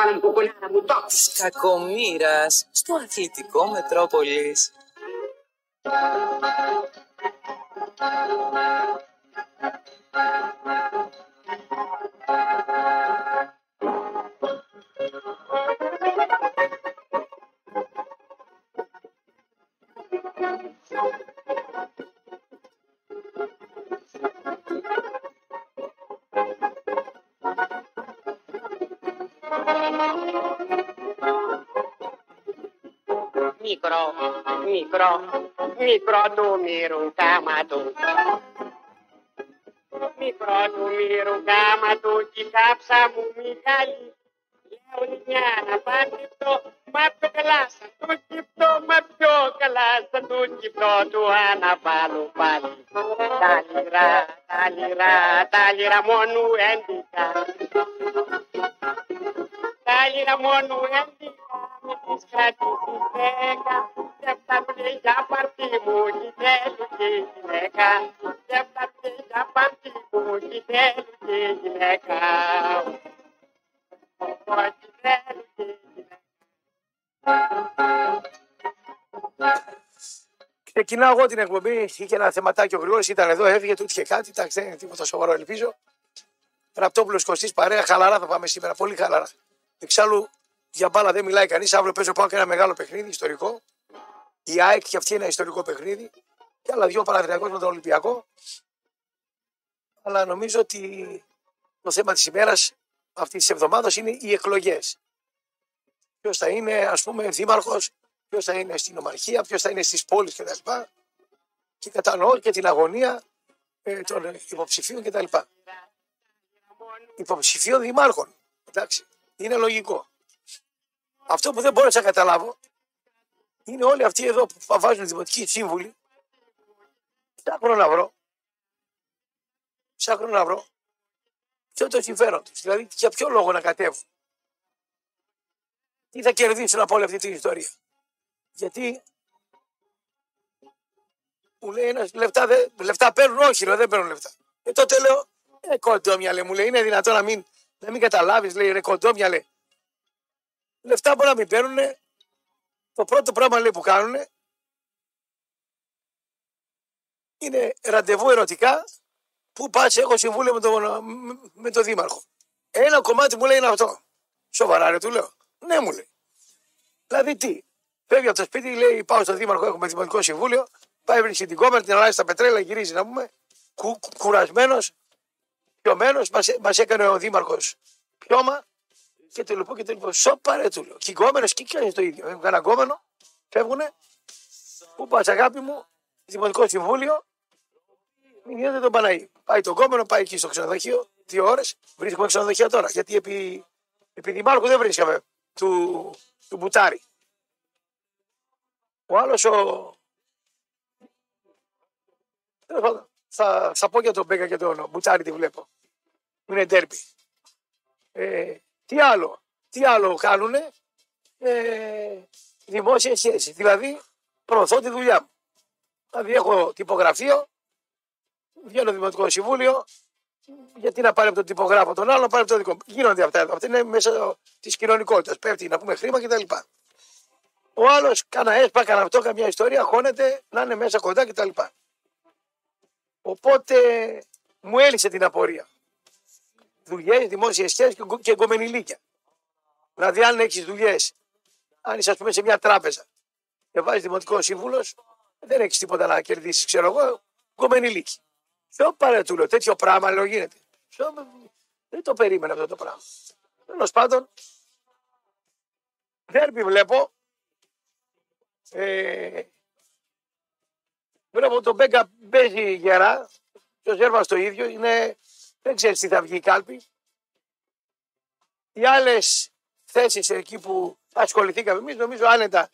πάνω μου κουκουνάρα μου, το. της κακομήρας στο αθλητικό Μετρόπολης. Μικρό, μικρό, μικρό του μύρου κάμα του. Μικρό του μύρου κάμα του κι η κάψα μου Μιχάλη. Λέω να παντρευτώ, μα πιο καλάς σαν το κυπτό, μα πιο καλάς σαν το κυπτό του αναβάλω πάλι. Τα λιρά, τα λιρά, τα λιρά μόνο έντικα. Τα λιρά μόνο έντικα, με τις κρατήσεις δέκα. Και φτάνουν για παρτί μου, κι θέλουν και η γυναίκα. Και φτάνουν για παρτί μου, κι θέλουν και η γυναίκα. Όχι θέλουν και η γυναίκα. Ξεκινάω εγώ την εκπομπή. Είχε ένα θεματάκι ο Γρηγόρης, ήταν εδώ, έφυγε, του είχε κάτι. Εντάξει, δεν είναι τίποτα σοβαρό, ελπίζω. Ραπτόπουλος Κωστής παρέα, χαλαρά θα πάμε σήμερα, πολύ χαλαρά. Εξάλλου για μπάλα δεν μιλάει κανείς. Αύριο παίζω πάω και ένα μεγάλο παιχνίδι ιστορικό. Η ΑΕΚ και αυτή είναι ένα ιστορικό παιχνίδι. Και άλλα δύο Παναδριακό με τον Ολυμπιακό. Αλλά νομίζω ότι το θέμα της ημέρας αυτής της εβδομάδας είναι οι εκλογές. Ποιος θα είναι, ας πούμε, δήμαρχος, ποιος θα είναι στην ομαρχία, ποιος θα είναι στις πόλεις κτλ. Και κατανοώ και την αγωνία ε, των υποψηφίων κτλ. Υποψηφίων δημάρχων. Εντάξει, είναι λογικό. Αυτό που δεν μπόρεσα να καταλάβω είναι όλοι αυτοί εδώ που βάζουν δημοτικοί σύμβουλοι. Ψάχνω να βρω. Ψάχνω να βρω. Ποιο είναι το συμφέρον τους. Δηλαδή, για ποιο λόγο να κατέβουν. Τι θα κερδίσουν από όλη αυτή την ιστορία. Γιατί μου λέει ένας λεφτά, δε, λεφτά παίρνουν, όχι, ρε, δεν παίρνουν λεφτά. Και τότε λέω, ε, κοντόμια μου λέει, είναι δυνατόν να μην, να μην καταλάβεις, λέει, ρε, κοντόμια λέει. Λεφτά μπορεί να μην παίρνουν. Το πρώτο πράγμα λέει, που κάνουν είναι ραντεβού ερωτικά που πας, έχω συμβούλιο με τον, με τον Δήμαρχο. Ένα κομμάτι μου λέει είναι αυτό. Σοβαρά, ρε, του λέω. Ναι, μου λέει. Δηλαδή τι. Φεύγει από το σπίτι, λέει: Πάω στο Δήμαρχο, έχουμε δημοτικό συμβούλιο. Πάει, βρίσκει την κόμμα, την αλλάζει στα πετρέλα, γυρίζει να πούμε. Κου, κουρασμένος, πιωμένος. Μας έκανε ο Δήμαρχος πιώμα και το λοιπό και το λοιπό. Σοπα ρε του λέω. Και οι γκόμενε και κάνει το ίδιο. Έχουν ένα γκόμενο, φεύγουνε. Πού πας, αγάπη μου, δημοτικό συμβούλιο. Μην γίνεται τον Παναή. Πάει το γκόμενο, πάει εκεί στο ξενοδοχείο, δύο ώρες. Βρίσκουμε ξενοδοχεία τώρα. Γιατί επί, επί δημάρχου δεν βρίσκαμε του, του Μπουτάρη. Ο άλλος ο. Τέλος πάντων, Θα, θα πω για τον Μπέκα και τον Μπουτσάρη τι βλέπω. Είναι ντέρμπι. Ε, τι άλλο, τι άλλο κάνουνε ε, δημόσια σχέση. Δηλαδή προωθώ τη δουλειά μου. Δηλαδή έχω τυπογραφείο, βγαίνω δημοτικό συμβούλιο, γιατί να πάρει από τον τυπογράφο τον άλλο, να πάρει από τον δικό μου. Γίνονται αυτά εδώ. Αυτά είναι μέσα της κοινωνικότητας. Πέφτει να πούμε χρήμα κτλ. Ο άλλος κάνα έσπα, κάνα αυτό, καμιά ιστορία, χώνεται να είναι μέσα κοντά κτλ. Οπότε μου έλυσε την απορία. Δουλειές, δημόσιες σχέσεις και, και εγκομενηλίκια. Δηλαδή, αν έχεις δουλειές, αν είσαι, ας πούμε, σε μια τράπεζα και βάζεις δημοτικός σύμβουλος, δεν έχεις τίποτα να κερδίσεις, ξέρω εγώ, εγκομενηλίκη. Ποιο παρέ του λέω, τέτοιο πράγμα λέω γίνεται. Ποιο, δεν το περίμενα αυτό το πράγμα. Τέλος πάντων, δέρπι βλέπω. Ε, βλέπω τον Μπέκα παίζει γερά. Και ο Ζέρβας το ίδιο. Είναι, δεν ξέρεις τι θα βγει η κάλπη. Οι άλλες θέσεις εκεί που ασχοληθήκαμε εμείς, νομίζω άνετα.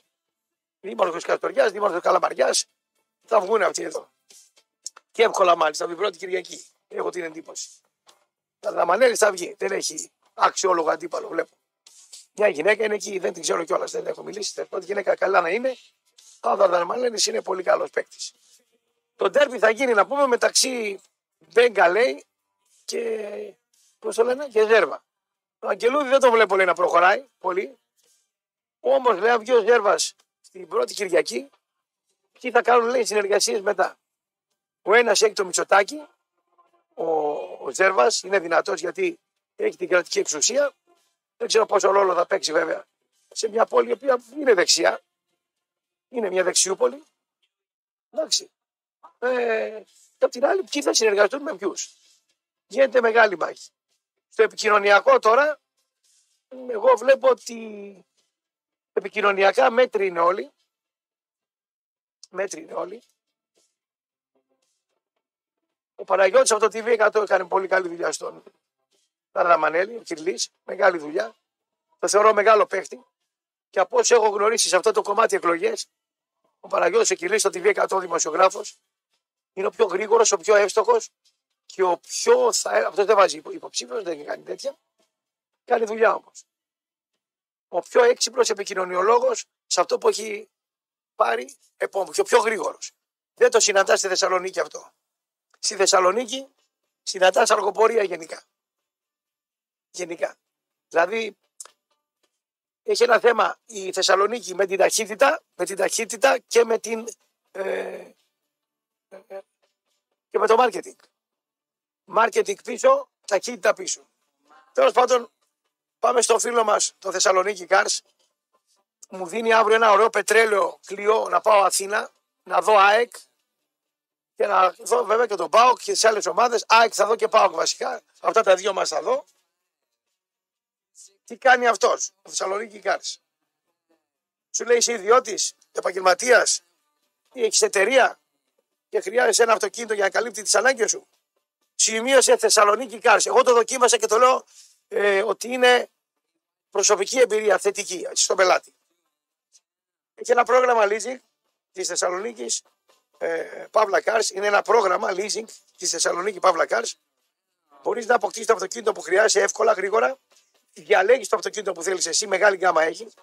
Δήμαρχος Καστοριάς, Δήμαρχος Καλαμαριά, θα βγουν αυτοί εδώ. Και εύκολα μάλιστα, την πρώτη Κυριακή. Έχω την εντύπωση. Τα Δαμανέλης θα βγει. Δεν έχει αξιόλογο αντίπαλο, βλέπω. Μια γυναίκα είναι εκεί, δεν την ξέρω κιόλας, δεν έχω μιλήσει. Την πρώτη γυναίκα καλά να είναι. Ο Δαμανέλης είναι πολύ καλός παίκτης. Το ντέρμπι θα γίνει να πούμε μεταξύ Μπέγκα λέει και. Πώς το λένε, και Ζέρβα. Το Αγγελούδη δεν το βλέπω λέει, να προχωράει πολύ. Όμως λέει, αν βγει ο Ζέρβας στην πρώτη Κυριακή, τι θα κάνουν λέει συνεργασίες μετά. Ο ένας έχει το Μητσοτάκι, ο, ο Ζέρβας είναι δυνατός γιατί έχει την κρατική εξουσία. Δεν ξέρω πόσο ρόλο θα παίξει βέβαια σε μια πόλη η οποία είναι δεξιά. Είναι μια δεξιούπολη. Εντάξει. Ε, και απ' την άλλη, ποιοι θα συνεργαστούν με ποιους; Γίνεται μεγάλη μάχη. Στο επικοινωνιακό τώρα, εγώ βλέπω ότι επικοινωνιακά μέτρη είναι όλοι. Μέτρη είναι όλοι. Ο Παναγιώτης από το TV100 έκανε πολύ καλή δουλειά στον Ταρδαμανέλη, ο Κυρλής, μεγάλη δουλειά. Το θεωρώ μεγάλο παίχτη. Και από όσο έχω γνωρίσει σε αυτό το κομμάτι εκλογές, ο Παναγιώτης ο Κυρλής, στο TV100 δημοσιογράφος, είναι ο πιο γρήγορος, ο πιο εύστοχος και ο πιο. Θα... Αυτό δεν βάζει υποψήφιος, δεν κάνει τέτοια. Κάνει δουλειά όμως. Ο πιο έξυπνος επικοινωνιολόγος σε αυτό που έχει πάρει επόμενο και ο πιο γρήγορος. Δεν το συναντά στη Θεσσαλονίκη αυτό. Στη Θεσσαλονίκη συναντά αργοπορία γενικά. Γενικά. Δηλαδή έχει ένα θέμα η Θεσσαλονίκη με την ταχύτητα, με την ταχύτητα και με την ε, και με το marketing. Marketing πίσω, ταχύτητα πίσω. Τέλος πάντων, πάμε στο φίλο μας, το Θεσσαλονίκη Cars. Μου δίνει αύριο ένα ωραίο πετρέλαιο κλειό να πάω Αθήνα, να δω ΑΕΚ και να δω βέβαια και τον ΠΑΟΚ και τις άλλες ομάδες. ΑΕΚ θα δω και ΠΑΟΚ βασικά. Αυτά τα δύο μας θα δω. Τι κάνει αυτός, ο Θεσσαλονίκη Cars; Σου λέει είσαι ιδιώτης, επαγγελματίας ή έχεις εταιρεία και χρειάζεσαι ένα αυτοκίνητο για να καλύπτει τις ανάγκες σου; Σημείωσε Θεσσαλονίκη Cars. Εγώ το δοκίμασα και το λέω ε, ότι είναι προσωπική εμπειρία θετική στον πελάτη. Έχει ένα πρόγραμμα leasing της Θεσσαλονίκης ε, Παύλα Cars. Είναι ένα πρόγραμμα leasing της Θεσσαλονίκη Παύλα Cars. Μπορεί να αποκτήσεις το αυτοκίνητο που χρειάζεσαι εύκολα, γρήγορα. Διαλέγεις το αυτοκίνητο που θέλεις εσύ, μεγάλη γκάμα έχεις.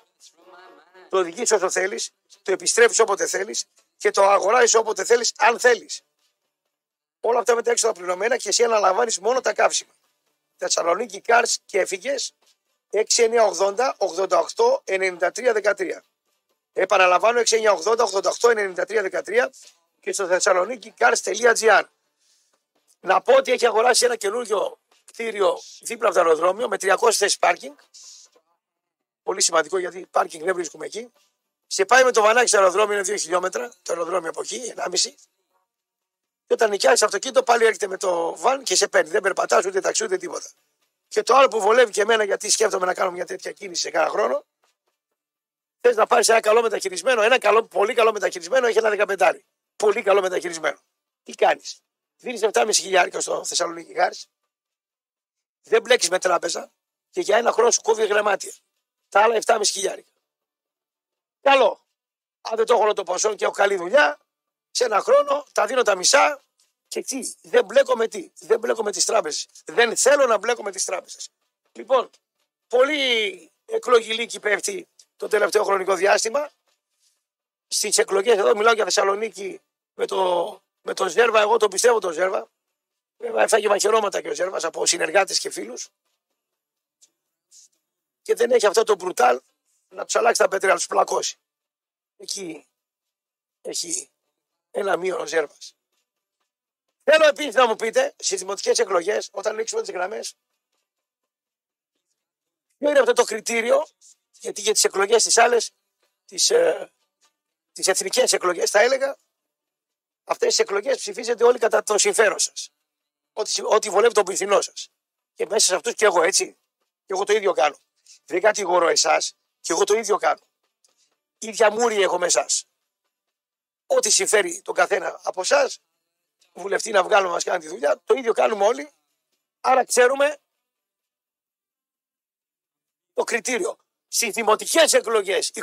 Το οδηγείς όσο θέλεις, το επιστρέφεις όποτε θέλεις και το αγοράζεις όποτε θέλεις, αν θέλεις. Όλα αυτά μετά έξω τα πληρωμένα και εσύ αναλαμβάνεις μόνο τα καύσιμα. Θεσσαλονίκη Cars και έφυγες 6980 88 93 13. Επαναλαμβάνω 6980 88 93 13 και στο Θεσσαλονίκη Cars.gr. Να πω ότι έχει αγοράσει ένα καινούργιο κτίριο δίπλα από το αεροδρόμιο με 300 θέσεις πάρκινγκ. Πολύ σημαντικό γιατί πάρκινγκ δεν βρίσκουμε εκεί. Σε πάει με το βανάκι στο αεροδρόμιο, είναι 2 χιλιόμετρα, το αεροδρόμιο από εκεί, 1,5. Και όταν νοικιάζει αυτοκίνητο, πάλι έρχεται με το βαν και σε παίρνει. Δεν περπατάς ούτε ταξί ούτε τίποτα. Και το άλλο που βολεύει και εμένα, γιατί σκέφτομαι να κάνω μια τέτοια κίνηση σε κάνα χρόνο, θες να πάρεις ένα καλό μεταχειρισμένο, ένα καλό, πολύ καλό μεταχειρισμένο, έχει ένα 15. Πολύ καλό μεταχειρισμένο. Τι κάνεις; Δίνεις 7,5 χιλιάρικα στο Θεσσαλονίκη Χάρη. Δεν μπλέκεις με τράπεζα και για ένα χρόνο σου κόβει γραμμάτια. Τα άλλα 7,5 χιλιάρικα. Καλό. Αν δεν το έχω όλο το ποσό και έχω καλή δουλειά, σε ένα χρόνο τα δίνω τα μισά και τι, δεν μπλέκω με τι, δεν μπλέκω με τις τράπεζες. Δεν θέλω να μπλέκω με τις τράπεζες. Λοιπόν, πολύ εκλογηλίκη πέφτει το τελευταίο χρονικό διάστημα. Στις εκλογές εδώ μιλάω για Θεσσαλονίκη με, το, με τον Ζέρβα. Εγώ τον πιστεύω τον Ζέρβα. Βέβαια έφαγε μαχαιρώματα και ο Ζέρβας από συνεργάτες και φίλους. Και δεν έχει αυτό το μπρουτάλ να τους αλλάξει τα πέτρια, να τους πλακώσει. Εκεί έχει ένα μείον ζέρβα. Θέλω επίσης να μου πείτε στις δημοτικές εκλογές, όταν ανοίξουμε τις γραμμές, ποιο είναι αυτό το κριτήριο, γιατί για τις εκλογές τις άλλες, τις ε, τις εθνικές εκλογές, θα έλεγα, αυτές τις εκλογές ψηφίζετε όλοι κατά το συμφέρον σας. Ό,τι, ό,τι βολεύει τον πληθυνό σας. Και μέσα σε αυτούς και εγώ έτσι. Και εγώ το ίδιο κάνω. Δεν κατηγορώ εσάς, και εγώ το ίδιο κάνω. ίδια μούρη έχω με εσά. Ό,τι συμφέρει τον καθένα από εσάς, βουλευτή να βγάλουμε μας κάνει τη δουλειά, το ίδιο κάνουμε όλοι. Άρα ξέρουμε το κριτήριο. Στι δημοτικέ εκλογές η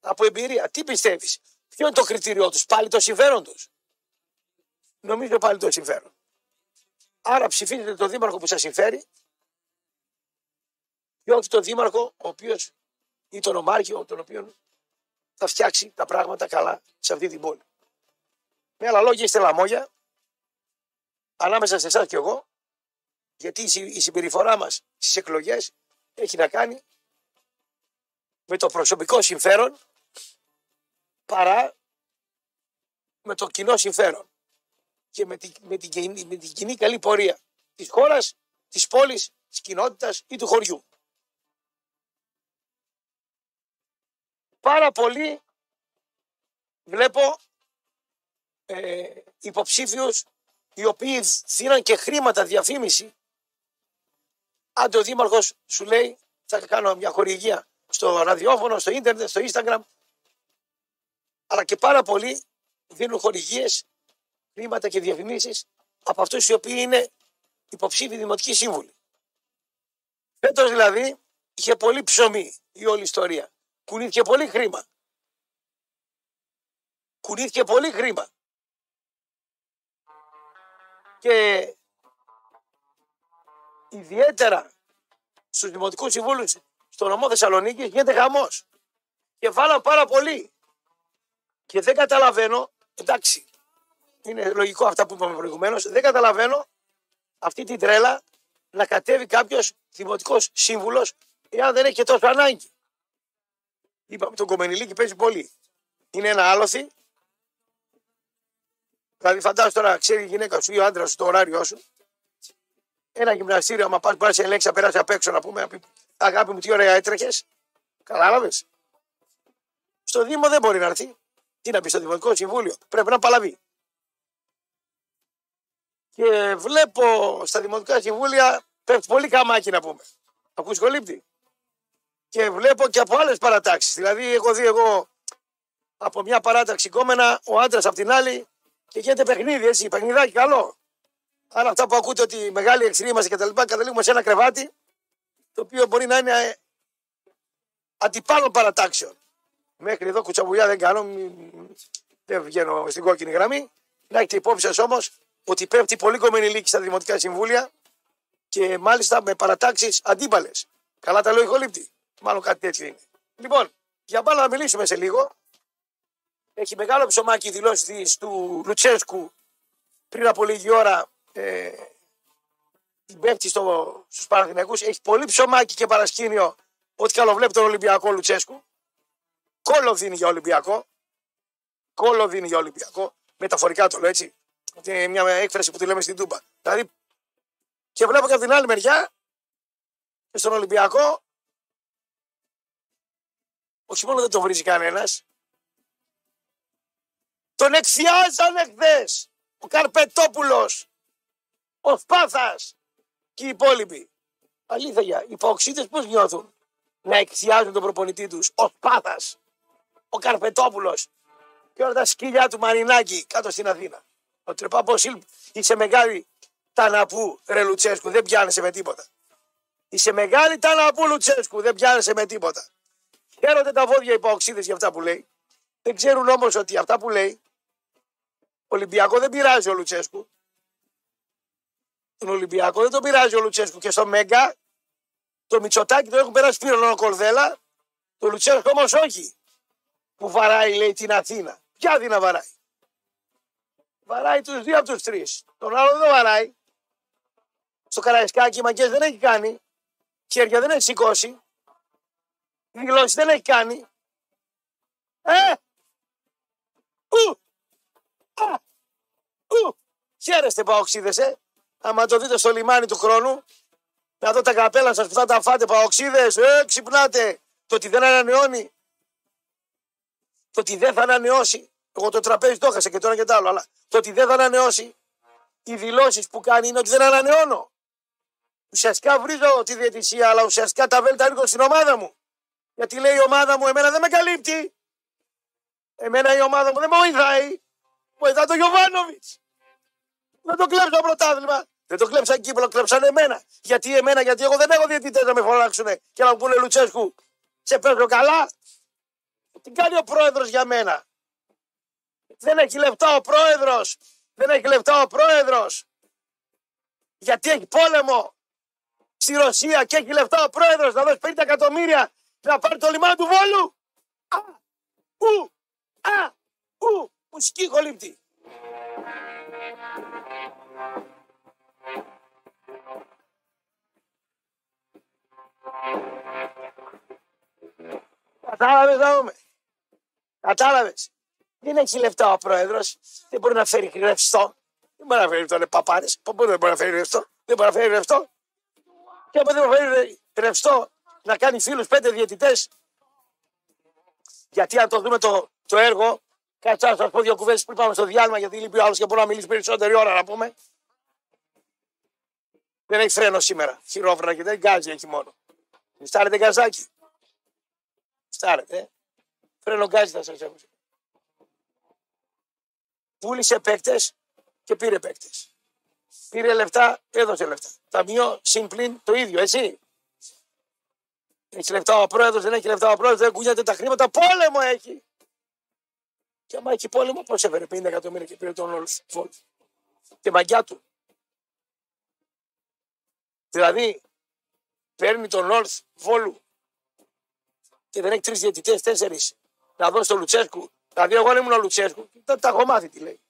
Από εμπειρία, τι πιστεύεις, Ποιο είναι το κριτήριό τους, πάλι το συμφέρον τους; Νομίζω πάλι το συμφέρον. Άρα ψηφίζετε τον δήμαρχο που σας συμφέρει και όχι τον δήμαρχο ο οποίος ή τον ομάρχιο τον οποίο θα φτιάξει τα πράγματα καλά σε αυτή την πόλη. Με άλλα λόγια είστε λαμόγια ανάμεσα σε εσάς και εγώ Γιατί η συ- η συμπεριφορά μας στις εκλογές έχει να κάνει με το προσωπικό συμφέρον παρά με το κοινό συμφέρον και με την, με την, κοινή- με την κοινή καλή πορεία της χώρας, της πόλης, της κοινότητας ή του χωριού. Πάρα πολύ βλέπω ε, υποψήφιους οι οποίοι δίναν και χρήματα διαφήμιση αν ο δήμαρχος σου λέει θα κάνω μια χορηγία στο ραδιόφωνο, στο ίντερνετ, στο instagram αλλά και πάρα πολλοί δίνουν χορηγίες, χρήματα και διαφημίσεις από αυτούς οι οποίοι είναι υποψήφιοι δημοτικοί σύμβουλοι. Φέτος δηλαδή είχε πολύ ψωμί η όλη ιστορία. Κουνήθηκε πολύ χρήμα. Κουνήθηκε πολύ χρήμα. Και ιδιαίτερα στους δημοτικούς συμβούλους στο νομό Θεσσαλονίκη γίνεται χαμός. Και βάλα πάρα πολύ. Και δεν καταλαβαίνω, εντάξει, είναι λογικό αυτά που είπαμε προηγουμένως, δεν καταλαβαίνω αυτή την τρέλα να κατέβει κάποιος δημοτικός σύμβουλος εάν δεν έχει και τόσο ανάγκη. Είπαμε, τον Κομμενιλίκη παίζει πολύ. Είναι ένα άλοθη. Δηλαδή, φαντάζομαι τώρα, ξέρει η γυναίκα σου ή ο άντρας σου το ωράριό σου. Ένα γυμναστήριο, άμα πας, μπορείς να σε ελέγξει, να περάσει απ' έξω να πούμε, να πει, Αγάπη μου, τι ωραία έτρεχες. Κατάλαβε. Στο Δήμο δεν μπορεί να έρθει. Τι να πει στο Δημοτικό Συμβούλιο. Πρέπει να παλαβεί. Και βλέπω στα Δημοτικά Συμβούλια πέφτει πολύ καμάκι να πούμε. Ακούς κολύπτη. Και βλέπω και από άλλες παρατάξεις. Δηλαδή, έχω δει εγώ από μια παράταξη κόμενα, ο άντρας από την άλλη και γίνεται παιχνίδι, έτσι, παιχνιδάκι καλό. Άρα αυτά που ακούτε ότι μεγάλοι εχθροί είμαστε και τα λοιπά, καταλήγουμε σε ένα κρεβάτι το οποίο μπορεί να είναι ε, αντιπάλων παρατάξεων. Μέχρι εδώ κουτσαμπουλιά δεν κάνω, μη- δεν βγαίνω στην κόκκινη γραμμή. Να έχετε υπόψη σας όμως ότι πέφτει πολύ κομμένη λύκη στα δημοτικά συμβούλια και μάλιστα με παρατάξεις αντίπαλες. Καλά τα λέω ηχολήπτη. Μάλλον κάτι τέτοιο είναι. Λοιπόν, για μπάλα να μιλήσουμε σε λίγο. Έχει μεγάλο ψωμάκι δηλώσεις του Λουτσέσκου πριν από λίγη ώρα ε, την πέφτει στο, στους Παναθηναϊκούς. Έχει πολύ ψωμάκι και παρασκήνιο ότι καλοβλέπει τον Ολυμπιακό Λουτσέσκου. Κόλλο δίνει για Ολυμπιακό. Κόλλο δίνει για Ολυμπιακό. Μεταφορικά το λέω έτσι. Αυτή είναι μια έκφραση που τη λέμε στην Τούμπα. Δηλαδή, και βλέπω και από την άλλη μεριά, και στον Ολυμπιακό, όχι μόνο δεν τον βρίζει κανένας, τον εκθιάζανε χθες ο Καρπετόπουλος, ο Σπάθας και οι υπόλοιποι. Αλήθεια, για οι παοξίδε πώς νιώθουν να εκθιάζουν τον προπονητή τους, ο Σπάθας, ο Καρπετόπουλος και όλα τα σκυλιά του Μαρινάκη κάτω στην Αθήνα. Ο Τρεπάπο είσαι μεγάλη ταναπού, ρε Λουτσέσκου, δεν πιάνεσαι με τίποτα. Είσαι μεγάλη ταναπού, Λουτσέσκου, δεν πιάνεσαι με τίποτα. Χαίρονται τα βόδια οι παοξίδες για αυτά που λέει. Δεν ξέρουν όμως ότι αυτά που λέει Ολυμπιακό δεν πειράζει ο Λουτσέσκου. Τον Ολυμπιακό δεν τον πειράζει ο Λουτσέσκου και στο Μέγκα το Μητσοτάκι το έχουν περάσει πήραν ο Κορδέλα. Το Λουτσέσκου όμως όχι. Που βαράει λέει την Αθήνα. Ποια Αθήνα βαράει; Βαράει τους δύο από τους τρεις. Τον άλλο δεν βαράει. Στο Καραϊσκάκι μαγκές δεν έχει κάνει. Χέρια δεν έχει σηκώσει. Δηλώσει δεν έχει κάνει. Ε! Ου! Α! Ου! Χαίρεστε παοξίδες, ε! Άμα το δείτε στο λιμάνι του χρόνου, να δω τα καπέλα σας που θα τα φάτε παοξίδες, ε, ξυπνάτε. Το ότι δεν ανανεώνει, το ότι δεν θα ανανεώσει, εγώ το τραπέζι το έχασα και τώρα και το άλλο, αλλά το ότι δεν θα ανανεώσει, οι δηλώσεις που κάνει είναι ότι δεν ανανεώνω. Ουσιαστικά βρίζω τη διαιτησία, αλλά ουσιαστικά τα βέλτα ρίχνω στην ομάδα μου. Γιατί λέει η ομάδα μου, εμένα δεν με καλύπτει. Εμένα η ομάδα μου δεν με βοηθάει. Βοηθά το Γιωβάνοβιτς. Δεν το κλέψα το πρωτάθλημα. Δεν το κλέψα εκεί που το κλέψαν εμένα. Γιατί εμένα, γιατί εγώ δεν έχω διαιτητές να με φωνάξουν και να μου πούνε Λουτσέσκου. Σε παίζω καλά. Τι κάνει ο πρόεδρος για μένα; Δεν έχει λεφτά ο πρόεδρος. Δεν έχει λεφτά ο πρόεδρος. Γιατί έχει πόλεμο στη Ρωσία και έχει λεφτά ο πρόεδρος να δώσει 50 εκατομμύρια να πάρει το λιμάνι του Βόλου. Α, ου, α, ου, μουσική χολύπτη. Κατάλαβες να δούμε. Κατάλαβες; Δεν έχει λεφτά ο πρόεδρος. Δεν μπορεί να φέρει ρευστό. Δεν μπορεί να φέρει τον παπάρε. Πώ δεν μπορεί να φέρει ρευστό; Δεν μπορεί να φέρει ρευστό. Και από δεν μπορεί να φέρει ρευστό; Να κάνει φίλους πέντε διαιτητές. Γιατί αν το δούμε το, το έργο, κάτσε να σας πω δύο κουβέντες που πάμε στο διάλειμμα, γιατί λείπει ο άλλος και μπορεί να μιλήσει περισσότερη ώρα να πούμε. Δεν έχει φρένο σήμερα. Χειρόφρενα και δεν γκάζει έχει μόνο. Στάρετε γκαζάκι. Στάρετε. Ε. Φρένο γκάζει θα σας έχω. Πούλησε παίκτες και πήρε παίκτες. Πήρε λεφτά, έδωσε λεφτά. Ταμείο συμπλήν το ίδιο, έτσι. Έχει λεφτά ο πρόεδρος, δεν έχει λεφτά ο πρόεδρος, δεν κουνιάται τα χρήματα. Πόλεμο έχει. Και άμα έχει πόλεμο, πώς έφερε 50 εκατομμύρια και πήρε τον Όλφ. Και μαγιά του. Δηλαδή, παίρνει τον Νόρθ Βόλου και δεν έχει τρεις διαιτητές, τέσσερις να δώσει τον Λουτσέσκου. Δηλαδή, εγώ αν ήμουν ο Λουτσέσκου, τα, τα έχω μάθει τι λέει.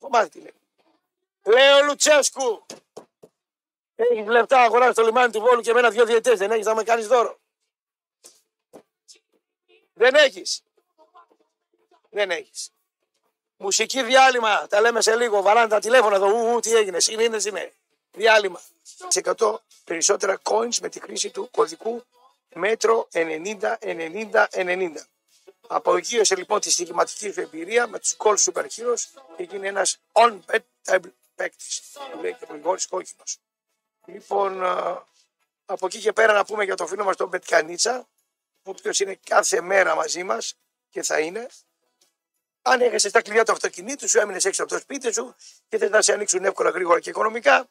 Έχω μάθει τι λέει. Λέει ο Λουτσέσκου, έχεις λεφτά αγοράσει το λιμάνι του Βόλου και εμένα δύο διαιτές. Δεν έχεις να με κάνεις δώρο. Δεν έχεις. Δεν έχεις. Μουσική διάλειμμα. Τα λέμε σε λίγο. Βαράνε τα τηλέφωνα εδώ. Ου, ου, τι έγινε. Είναι, είναι. Διάλειμμα. Σε 100 περισσότερα coins με τη χρήση του κωδικού μέτρο 90-90-90. Απογείωσε λοιπόν τη στιγματική σου εμπειρία με τους call super heroes και γίνει ένας on-bet παίκτης. Που λέει και ο Γρηγόρης Κόκκινος. Λοιπόν, από εκεί και πέρα να πούμε για το φίλο μας τον Πετκανίτσα, ο οποίος είναι κάθε μέρα μαζί μας και θα είναι. Αν έχασες τα κλειδιά του αυτοκινήτου σου, έμεινες έξω από το σπίτι σου και θες να σε ανοίξουν εύκολα, γρήγορα και οικονομικά,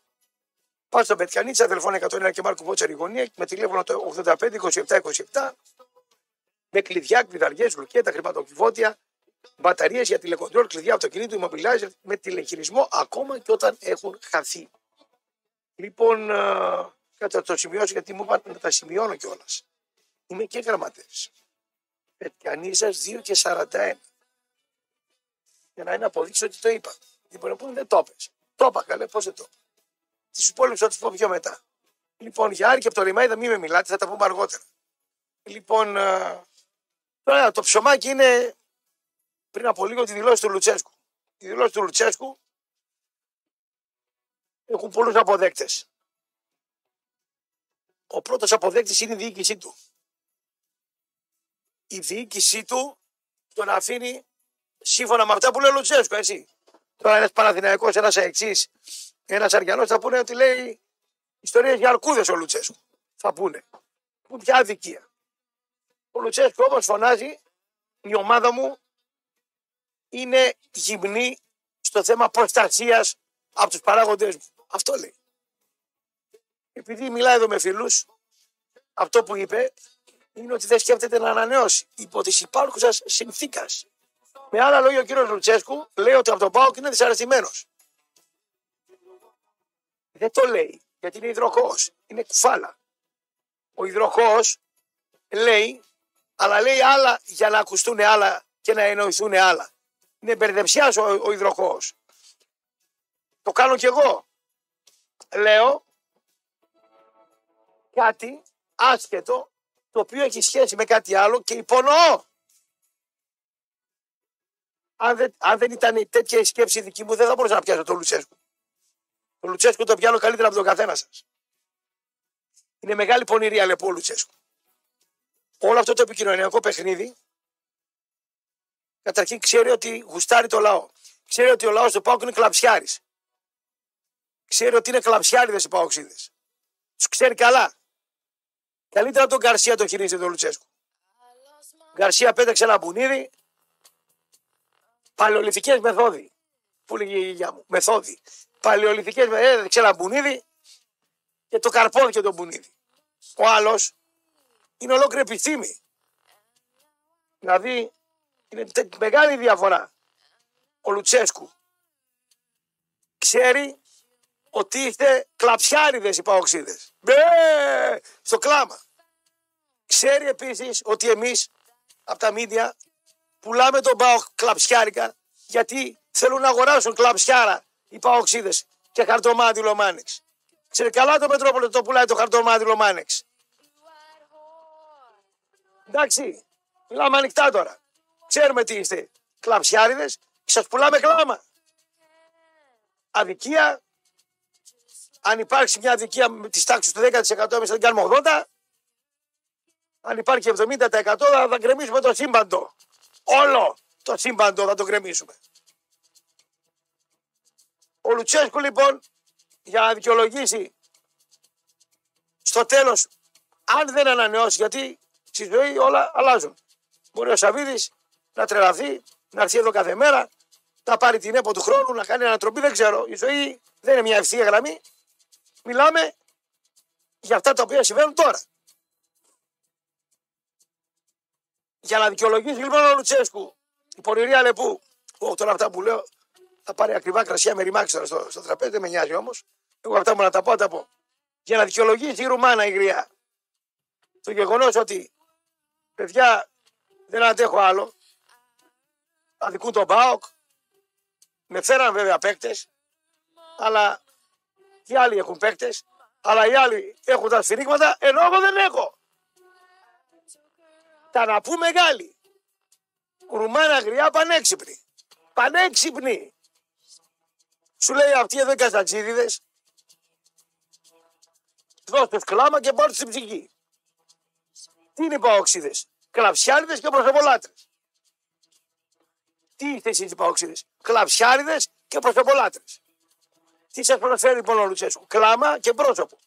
πας στον Πετκανίτσα, τηλεφώνη 101 και Μάρκο Βότσαρη γωνία, με τηλέφωνο το 85 27 27, με κλειδιά, κλειδαριές, λουκέτα, χρηματοκιβώτια, μπαταρίες για τηλεκοντρόλ, κλειδιά αυτοκινήτου, immobilizer, με τηλεχειρισμό ακόμα και όταν έχουν χαθεί. Λοιπόν, κάτσε το σημειώσω γιατί μου είπατε να τα σημειώνω κιόλας. Είμαι και γραμματέας. Πετιανίζας 2 και 41. Για να είναι αποδείξει ότι το είπα. Δεν μπορεί να πούμε δεν το έπες. Το είπα καλέ, πώς δεν το είπα. Τις υπόλοιπες θα του πω πιο μετά. Λοιπόν, για Άρη και από το Ρημάιδα μην με μιλάτε, θα τα πούμε αργότερα. Λοιπόν, τώρα το ψωμάκι είναι πριν από λίγο τη δηλώση του Λουτσέσκου. Τη δηλώση του Λουτσέσκου έχουν πολλούς αποδέκτες. Ο πρώτος αποδέκτης είναι η διοίκησή του. Η διοίκησή του τον αφήνει σύμφωνα με αυτά που λέει ο Λουτσέσκο, έτσι. Τώρα ένας Παναθηναϊκός, ένας εξή, ένας Αριανός θα πούνε ότι λέει ιστορίες για αρκούδες ο Λουτσέσκο. Θα πούνε. Που πια αδικία. Ο Λουτσέσκο όμως φωνάζει η ομάδα μου είναι γυμνή στο θέμα προστασίας από τους παράγοντέ μου. Αυτό λέει. Επειδή μιλάει εδώ με φίλους, αυτό που είπε είναι ότι δεν σκέφτεται να ανανεώσει υπό τη υπάρχουσα συνθήκα. Με άλλα λόγια, ο κύριος Λουτσέσκου λέει ότι από τον Πάοκ είναι δυσαρεστημένος. Δεν το λέει γιατί είναι υδροχός. Είναι κουφάλα. Ο υδροχός λέει, αλλά λέει άλλα για να ακουστούν άλλα και να εννοηθούν άλλα. Είναι μπερδεψιάς ο, ο υδροχός. Το κάνω κι εγώ λέω κάτι άσχετο το οποίο έχει σχέση με κάτι άλλο και υπονοώ. Αν δεν, αν δεν ήταν τέτοια η σκέψη δική μου, δεν θα μπορούσα να πιάσω τον Λουτσέσκου. Το Λουτσέσκου το πιάνω καλύτερα από τον καθένας σας. Είναι μεγάλη πονηρία, λέει ο Λουτσέσκου. Όλο αυτό το επικοινωνιακό παιχνίδι, καταρχήν ξέρει ότι γουστάρει το λαό. Ξέρει ότι ο λαός του Πάουκ είναι κλαψιάρης ξέρει ότι είναι κλαψιάριδες οι παοξίδες. Τους ξέρει καλά. Καλύτερα τον Γκαρσία το χειρίζεται τον Λουτσέσκου. Γκαρσία πέταξε ένα μπουνίδι. Παλαιοληθικέ μεθόδοι. Που λέγει η γιαγιά μου; Μεθόδοι. Παλαιοληθικέ μεθόδοι. Έδειξε ένα μπουνίδι και το καρπόθηκε τον μπουνίδι. Ο άλλος είναι ολόκληρη επιστήμη. Δηλαδή είναι μεγάλη διαφορά. Ο Λουτσέσκου ξέρει ότι είστε κλαψιάριδες οι παοξίδες. Ναι, στο κλάμα. Ξέρει επίσης ότι εμείς από τα μίδια πουλάμε τον πάο κλαψιάρικα γιατί θέλουν να αγοράσουν κλαψιάρα οι παοξίδες και χαρτομάτιλο Μάνεξ. Ξέρει καλά το Μετρόπολο το πουλάει το χαρτομάτιλο Μάνεξ. Εντάξει, μιλάμε ανοιχτά τώρα. Ξέρουμε τι είστε. Κλαψιάριδες, σας πουλάμε κλάμα. Αδικία. Αν υπάρξει μια αδικία με της τάξης του 10% εμείς θα την κάνουμε 80%. Αν υπάρχει 70% θα, θα γκρεμίσουμε το σύμπαντο. Όλο το σύμπαντο θα το γκρεμίσουμε. Ο Λουτσέσκου λοιπόν για να δικαιολογήσει στο τέλος αν δεν ανανεώσει γιατί στη ζωή όλα αλλάζουν. Μπορεί ο Σαββίδης να τρελαθεί, να έρθει εδώ κάθε μέρα, να πάρει την έπο του χρόνου, να κάνει ανατροπή, δεν ξέρω. Η ζωή δεν είναι μια ευθεία γραμμή. Μιλάμε για αυτά τα οποία συμβαίνουν τώρα. Για να δικαιολογήσει λοιπόν ο Λουτσέσκου η πονηρία Αλεπού, εγώ τώρα αυτά που λέω θα πάρει ακριβά κρασιά με ρημάξι τώρα στο, στο τραπέζι, δεν με νοιάζει όμως. Εγώ αυτά μου να τα πω, τα πω. Για να δικαιολογήσει η Ρουμάνα η γριά. Το γεγονός ότι παιδιά δεν αντέχω άλλο. Αδικούν τον Μπάοκ. Με φέραν βέβαια παίκτες. Αλλά και οι άλλοι έχουν παίκτες. Αλλά οι άλλοι έχουν τα σφυρίγματα ενώ εγώ δεν έχω. Τα να πούμε μεγάλοι. Ρουμάνα γριά πανέξυπνη. Πανέξυπνη. Σου λέει αυτοί εδώ οι καζατζίδιδες. Δώστε κλάμα και πάρτε στην ψυχή. Τι είναι οι παοξίδες. Κλαψιάριδες και προσωπολάτρες. Τι είστε εσείς οι παοξίδες. Κλαψιάριδες και προσωπολάτρες. Τι σας προσφέρει λοιπόν ο Λουτσέσκου; Κλάμα και πρόσωπο.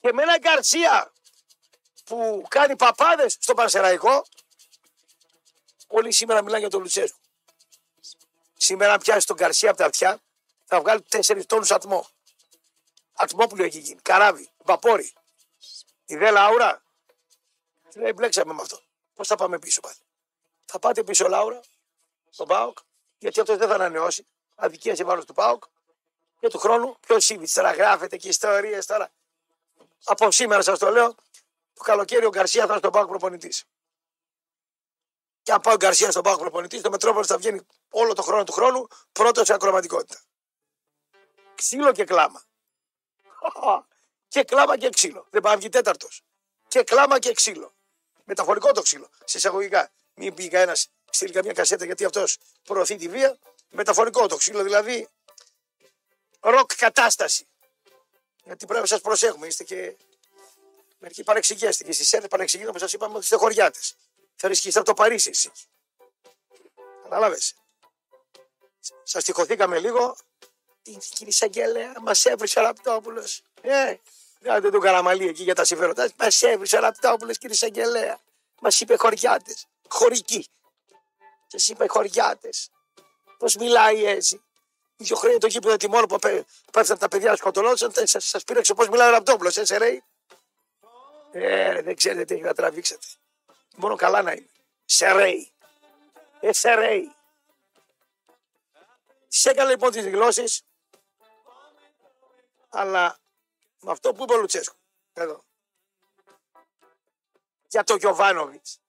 Και με ένα Γκαρσία που κάνει παπάδες στο Πανσεραϊκό. Όλοι σήμερα μιλάνε για τον Λουτσέσκου. Σήμερα αν πιάσει τον Καρσία από τα αυτιά θα βγάλει τέσσερις τόνους ατμό. Ατμόπουλο έχει γίνει. Καράβι, βαπόρι. Η δε Λάουρα. Τι λέει, μπλέξαμε με αυτό. Πώς θα πάμε πίσω πάλι; Θα πάτε πίσω, Λάουρα, στον Πάοκ, γιατί αυτός δεν θα ανανεώσει. Αδικία σε βάρο του Πάοκ. Και του χρόνου, ποιος Σίβιτ τώρα γράφεται και ιστορίες τώρα. Από σήμερα σας το λέω, το καλοκαίρι ο Γκαρσία θα είναι στον Πάοκ προπονητής. Και αν πάει ο Γκαρσία στον Πάοκ προπονητής, το Μετρόπολο θα βγαίνει όλο το χρόνο του χρόνου πρώτος σε ακροματικότητα. Ξύλο και κλάμα. και κλάμα και ξύλο. Δεν πάει να βγει τέταρτος. Και κλάμα και ξύλο. Μεταφορικό το ξύλο. Σε εισαγωγικά. Μην πει κανένας στείλει καμία κασέτα γιατί αυτός προωθεί τη βία. Μεταφορικό το ξύλο, δηλαδή ροκ κατάσταση. Γιατί πρέπει να σας προσέχουμε. Είστε και μερικοί παρεξηγέστε και στι ΣΕΔ παρεξηγείτε όπως σας είπαμε ότι είστε χωριάτες. Θα ρισκήσετε από το Παρίσι εσεί. Κατάλαβες. Σας τυχωθήκαμε λίγο. Την κύριε Εισαγγελέα, μας έβρισε ο Ραπτόπουλος. Ε, δεν τον καραμαλί εκεί για τα συμφέροντα. Μας έβρισε ο Ραπτόπουλος, κύριε Εισαγγελέα. Μας είπε χωριάτες. Χωρικοί. Σα είπε χωριάτες. Πώς μιλάει έτσι. Δύο χρόνια το γήπεδο τιμών που πέφτουν τα παιδιά σκοτωνόντουσαν, σα σας πήρεξε πώς μιλάει ο Ραπτόπουλος, έτσι ρε. Ε, δεν ξέρετε τι έχει να τραβήξετε. Μόνο καλά να είναι. Σερέι. Ε, σερέι. Τις έκανε λοιπόν τις γλώσσες, αλλά με αυτό που είπε ο Λουτσέσκο, εδώ, για το Γιωβάνοβιτς,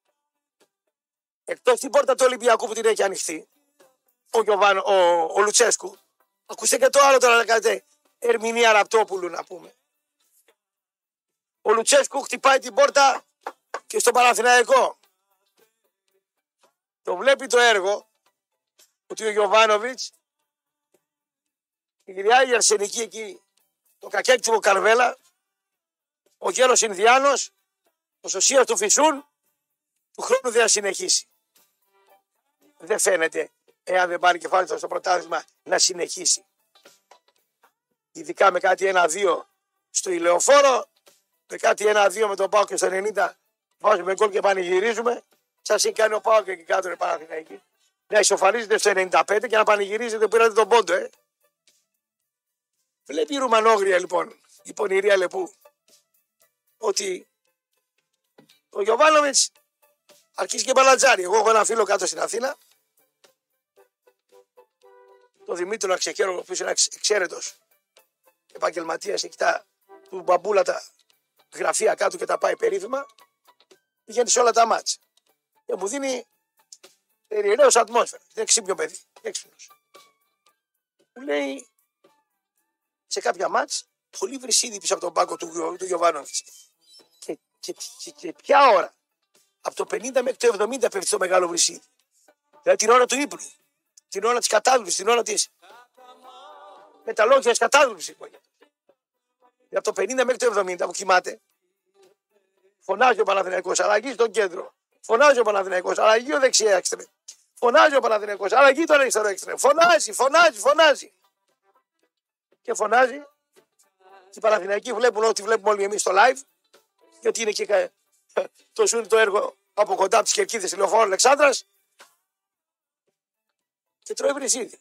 εκτός την πόρτα του Ολυμπιακού που την έχει ανοιχτή, ο, Γιωβάνο, ο, ο Λουτσέσκου, ακούστε και το άλλο τώρα να κάνετε ερμηνεία Ραπτόπουλου να πούμε. Ο Λουτσέσκου χτυπάει την πόρτα και στο Παναθηναϊκό. Το βλέπει το έργο ότι ο Γιωβάνοβιτς η γριά η αρσενική εκεί, το κακέκτυπο Καρβέλα, ο γέρος Ινδιάνος, ο σωσίας του Φυσούν, του χρόνου δεν θα συνεχίσει. Δεν φαίνεται, εάν δεν πάρει κεφάλι στο πρωτάθλημα, να συνεχίσει. Ειδικά με κάτι ένα-δύο στο ηλεοφόρο, με κάτι ένα-δύο με τον Πάο και στο 90 βάζουμε γκολ και πανηγυρίζουμε. Σας έχει κάνει ο Πάο και εκεί κάτω είναι Παναθηναϊκή. Να ισοφαρίζετε στο 95 και να πανηγυρίζετε που πήρατε τον πόντο, ε. Βλέπει η Ρουμανόγρια λοιπόν, η πονηρία Λεπού, ότι ο Γιωβάνοβιτς αρχίζει και μπαλατζάρει. Εγώ έχω ένα φίλο κάτω στην Αθήνα, το Δημήτριο Αξιακέρο, ο οποίος είναι εξαίρετος επαγγελματίας, εκεί τα του μπαμπούλα τα γραφεία κάτω και τα πάει περίφημα, πηγαίνει σε όλα τα μάτια. Και μου δίνει περιερέω ατμόσφαιρα. Δεν ξύπνιο παιδί, έξυπνο. Μου λέει σε κάποια μάτς πολύ βρυσίδι πίσω από τον πάγκο του, του Γιωβάνοβιτς. Και Και, και, και ποια ώρα; Από το 50 μέχρι το 70 πέφτει το μεγάλο βρυσίδι. Δηλαδή την ώρα του ύπνου. Την ώρα της κατάληψης, την ώρα τη μεταλόγια κατάληψης. Από το 50 μέχρι το 70 που κοιμάται, φωνάζει ο Παναθηναϊκός, αλλαγή στον κέντρο. Φωνάζει ο Παναθηναϊκός, αλλαγή ο δεξιά έξτρε. Φωνάζει ο Παναθηναϊκός, αλλαγή τον αριστερό έξτρε. Φωνάζει, φωνάζει, φωνάζει. Και φωνάζει. Και οι Παναθηναϊκοί βλέπουν ό,τι βλέπουμε όλοι εμείς στο live. Γιατί είναι και κα- το ζουν το έργο από κοντά από τις κερκίδες τηλεοφόρου Αλεξάνδρας. Και τρώει βρυσίδι.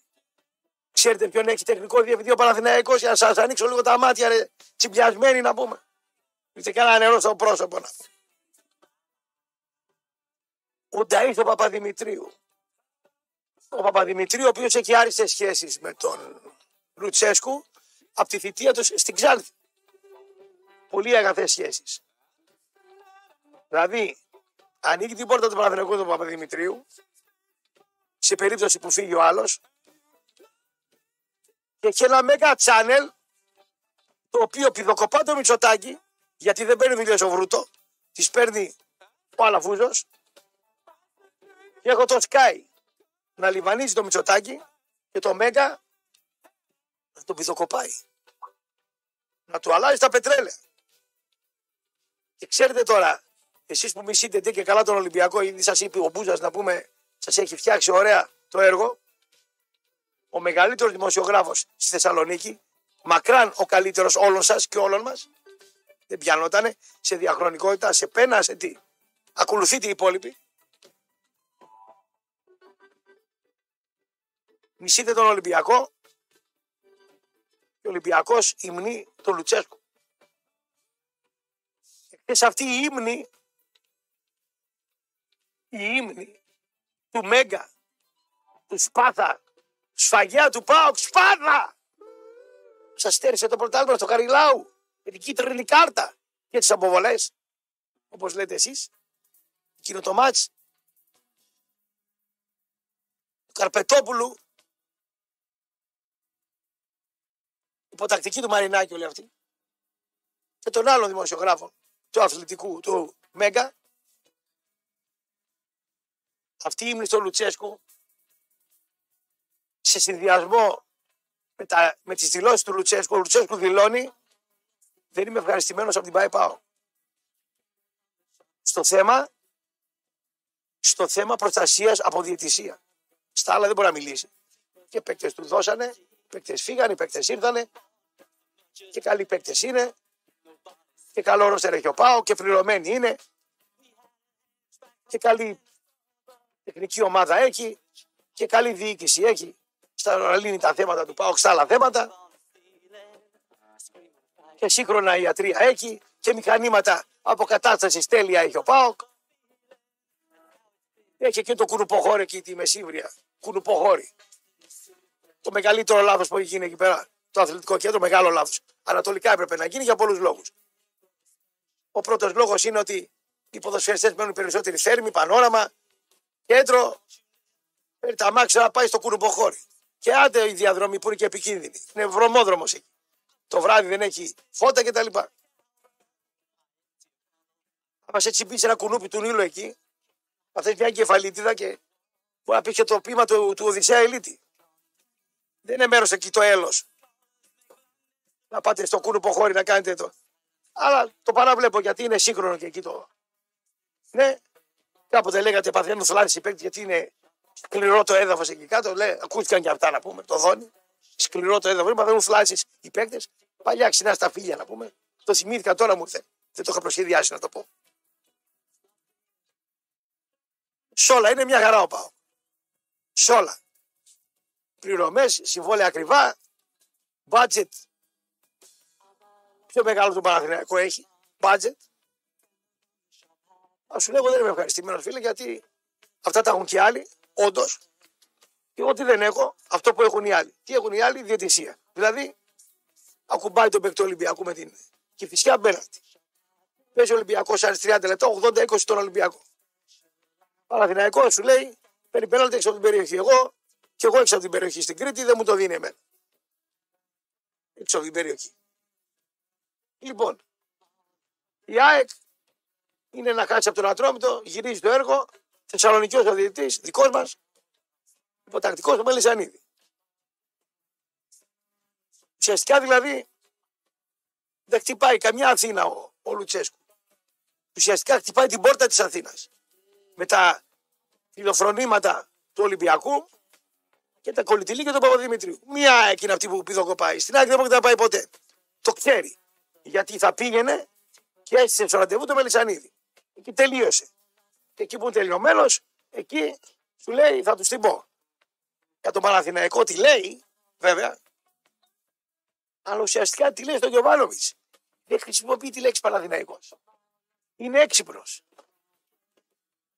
Ξέρετε ποιον έχει τεχνικό διευθυντή ο Παναθηναϊκός για να σας ανοίξω λίγο τα μάτια, ρε, τσιμπιασμένοι να πούμε. Είτε κανένα νερό στο πρόσωπο να πούμε. Ο Νταΐς ο Παπαδημητρίου. Ο Παπαδημητρίου, ο οποίος έχει άριστες σχέσεις με τον Λουτσέσκου από τη θητεία τους στην Ξάνθη. Πολύ αγαθές σχέσεις. Δηλαδή, ανοίγει την πόρτα του Παναθηναϊκού του Παπαδημητρίου σε περίπτωση που φύγει ο άλλος. Και έχει ένα mega channel το οποίο πηδοκοπά το Μητσοτάκι γιατί δεν παίρνει δουλειές ο Βρούτο τις παίρνει ο Αλαφούζος. Και έχω το Sky να λιβανίζει το Μητσοτάκι και το Μέγα να το πηδοκοπάει να του αλλάζει τα πετρέλαια. Και ξέρετε τώρα εσείς που μισείτε τι και καλά τον Ολυμπιακό ήδη σας είπε ο Μπούζας να πούμε σας έχει φτιάξει ωραία το έργο ο μεγαλύτερος δημοσιογράφος στη Θεσσαλονίκη, μακράν ο καλύτερος όλων σας και όλων μας, δεν πιανότανε σε διαχρονικότητα, σε πένα, σε τι. Ακολουθείτε οι υπόλοιποι. Μισείτε τον Ολυμπιακό και ο Ολυμπιακός υμνεί τον Λουτσέσκο. Εκτός αυτή η ύμνη, η ύμνη του Μέγκα, του Σπάθα, σφαγιά του Πάοκ, Σπάθα! Σας στέρισε το πρωτάθλημα στο Καριλάου με την κίτρινη κάρτα και τις αποβολές. Όπως λέτε εσείς, εκείνο το μάτς του Καρπετόπουλου, υποτακτική του Μαρινάκη όλοι αυτοί, και των άλλων δημοσιογράφων του αθλητικού, του Μέγκα, αυτή η ύμνη στο Λουτσέσκου σε συνδυασμό με, τα, με τις δηλώσεις του Λουτσέσκου, ο Λουτσέσκου δηλώνει δεν είμαι ευχαριστημένος από την ΠΑΕ ΠΑΟ. Στο θέμα, στο θέμα προστασίας από διαιτησία. Στα άλλα δεν μπορεί να μιλήσει. Και παίκτες του δώσανε, παίκτες φύγανε, παίκτες ήρθανε και καλοί παίκτες είναι και καλό ρόστερ έχει ο ΠΑΟ και πληρωμένοι είναι και καλή τεχνική ομάδα έχει και καλή διοίκηση έχει. Στα να λύνει τα θέματα του ΠΑΟΚ στα άλλα θέματα. Και σύγχρονα ιατρία έχει και μηχανήματα αποκατάστασης τέλεια έχει ο ΠΑΟΚ. Έχει και το κουνουποχώρι εκεί τη μεσήβρια κουνουποχώρι. Το μεγαλύτερο λάθος που έχει γίνει εκεί πέρα το αθλητικό κέντρο μεγάλο λάθος. Ανατολικά έπρεπε να γίνει για πολλούς λόγους. Ο πρώτος λόγος είναι ότι οι ποδοσφαιριστές μένουν περισσότεροι θέρμοι, πανόραμα, κέντρο, παίρνει τα μάξια να πάει στο κουρουποχώρι. Και άντε η διαδρομή που είναι και επικίνδυνη. Είναι βρωμόδρομος εκεί. Το βράδυ δεν έχει φώτα κτλ. Αν σε τσιμπήσει ένα κουνούπι του Νείλου εκεί, θα θες μια κεφαλίτιδα και μπορεί να πει και το πείμα του, του Οδυσσέα Ελίτη. Δεν είναι μέρος εκεί το έλος. Να πάτε στο κούνουπο χώρι να κάνετε το. Αλλά το παραβλέπω γιατί είναι σύγχρονο και εκεί το. Ναι, κάποτε λέγατε παθαίνουν θλάση οι παίκτες γιατί είναι σκληρό το έδαφος εκεί κάτω. Λέει, ακούστηκαν και αυτά να πούμε, το δόνι. Σκληρό το έδαφος, παθαίνουν θλάσει οι παίκτες. Παλιά ξινά στα φίλια να πούμε. Το θυμήθηκα τώρα μου ήρθε. Δεν το είχα προσχεδιάσει να το πω. Σ' όλα είναι μια χαρά ο πάω. Σ' όλα. Πληρωμές, συμβόλαια ακριβά, budget. Πιο μεγάλο το Παναθηναϊκό έχει. Budget. Α σου λέγω δεν είμαι ευχαριστημένος φίλε γιατί αυτά τα έχουν και άλλοι, όντως. Και εγώ τι δεν έχω, αυτό που έχουν οι άλλοι. Τι έχουν οι άλλοι, διαιτησία. Δηλαδή, ακουμπάει τον παίκτη του Ολυμπιακού με την και φυσικά μπαίνατε. Παίζει ο Ολυμπιακός 30 λεπτά, 80-20 τον Ολυμπιακό. Παναθηναϊκό σου λέει, παίρνει πέναλτι έξω από την περιοχή. Εγώ και εγώ έξω από την περιοχή στην Κρήτη δεν μου το δίνει εμένα. Έξω από την περιοχή. Λοιπόν, η ΑΕΚ είναι να κάτσει από τον Ατρόμητο, γυρίζει το έργο, Θεσσαλονικιός ο διαιτητής, δικός μας, υποτακτικός του Μελισανίδη. Ουσιαστικά δηλαδή δεν χτυπάει καμιά Αθήνα ο, ο Λουτσέσκου. Ουσιαστικά χτυπάει την πόρτα της Αθήνας. Με τα φιλοφρονήματα του Ολυμπιακού και τα κολλητηλίκια του Παπαδημητρίου. Μία εκείνη αυτή που πηδοκοπάει. Στην άκρη δεν μπορεί να πάει ποτέ. Το ξέρει. Γιατί θα πήγαινε και έστησε στο ραντεβού το Μελισανίδη. Εκεί τελείωσε. Και εκεί που είναι τελειωμένο, εκεί σου λέει θα τους την πω. Για τον Παναθηναϊκό τι λέει, βέβαια, αλλά ουσιαστικά τι λέει στον Γιωβάνοβιτς. Δεν χρησιμοποιεί τη λέξη Παναθηναϊκός. Είναι έξυπνος.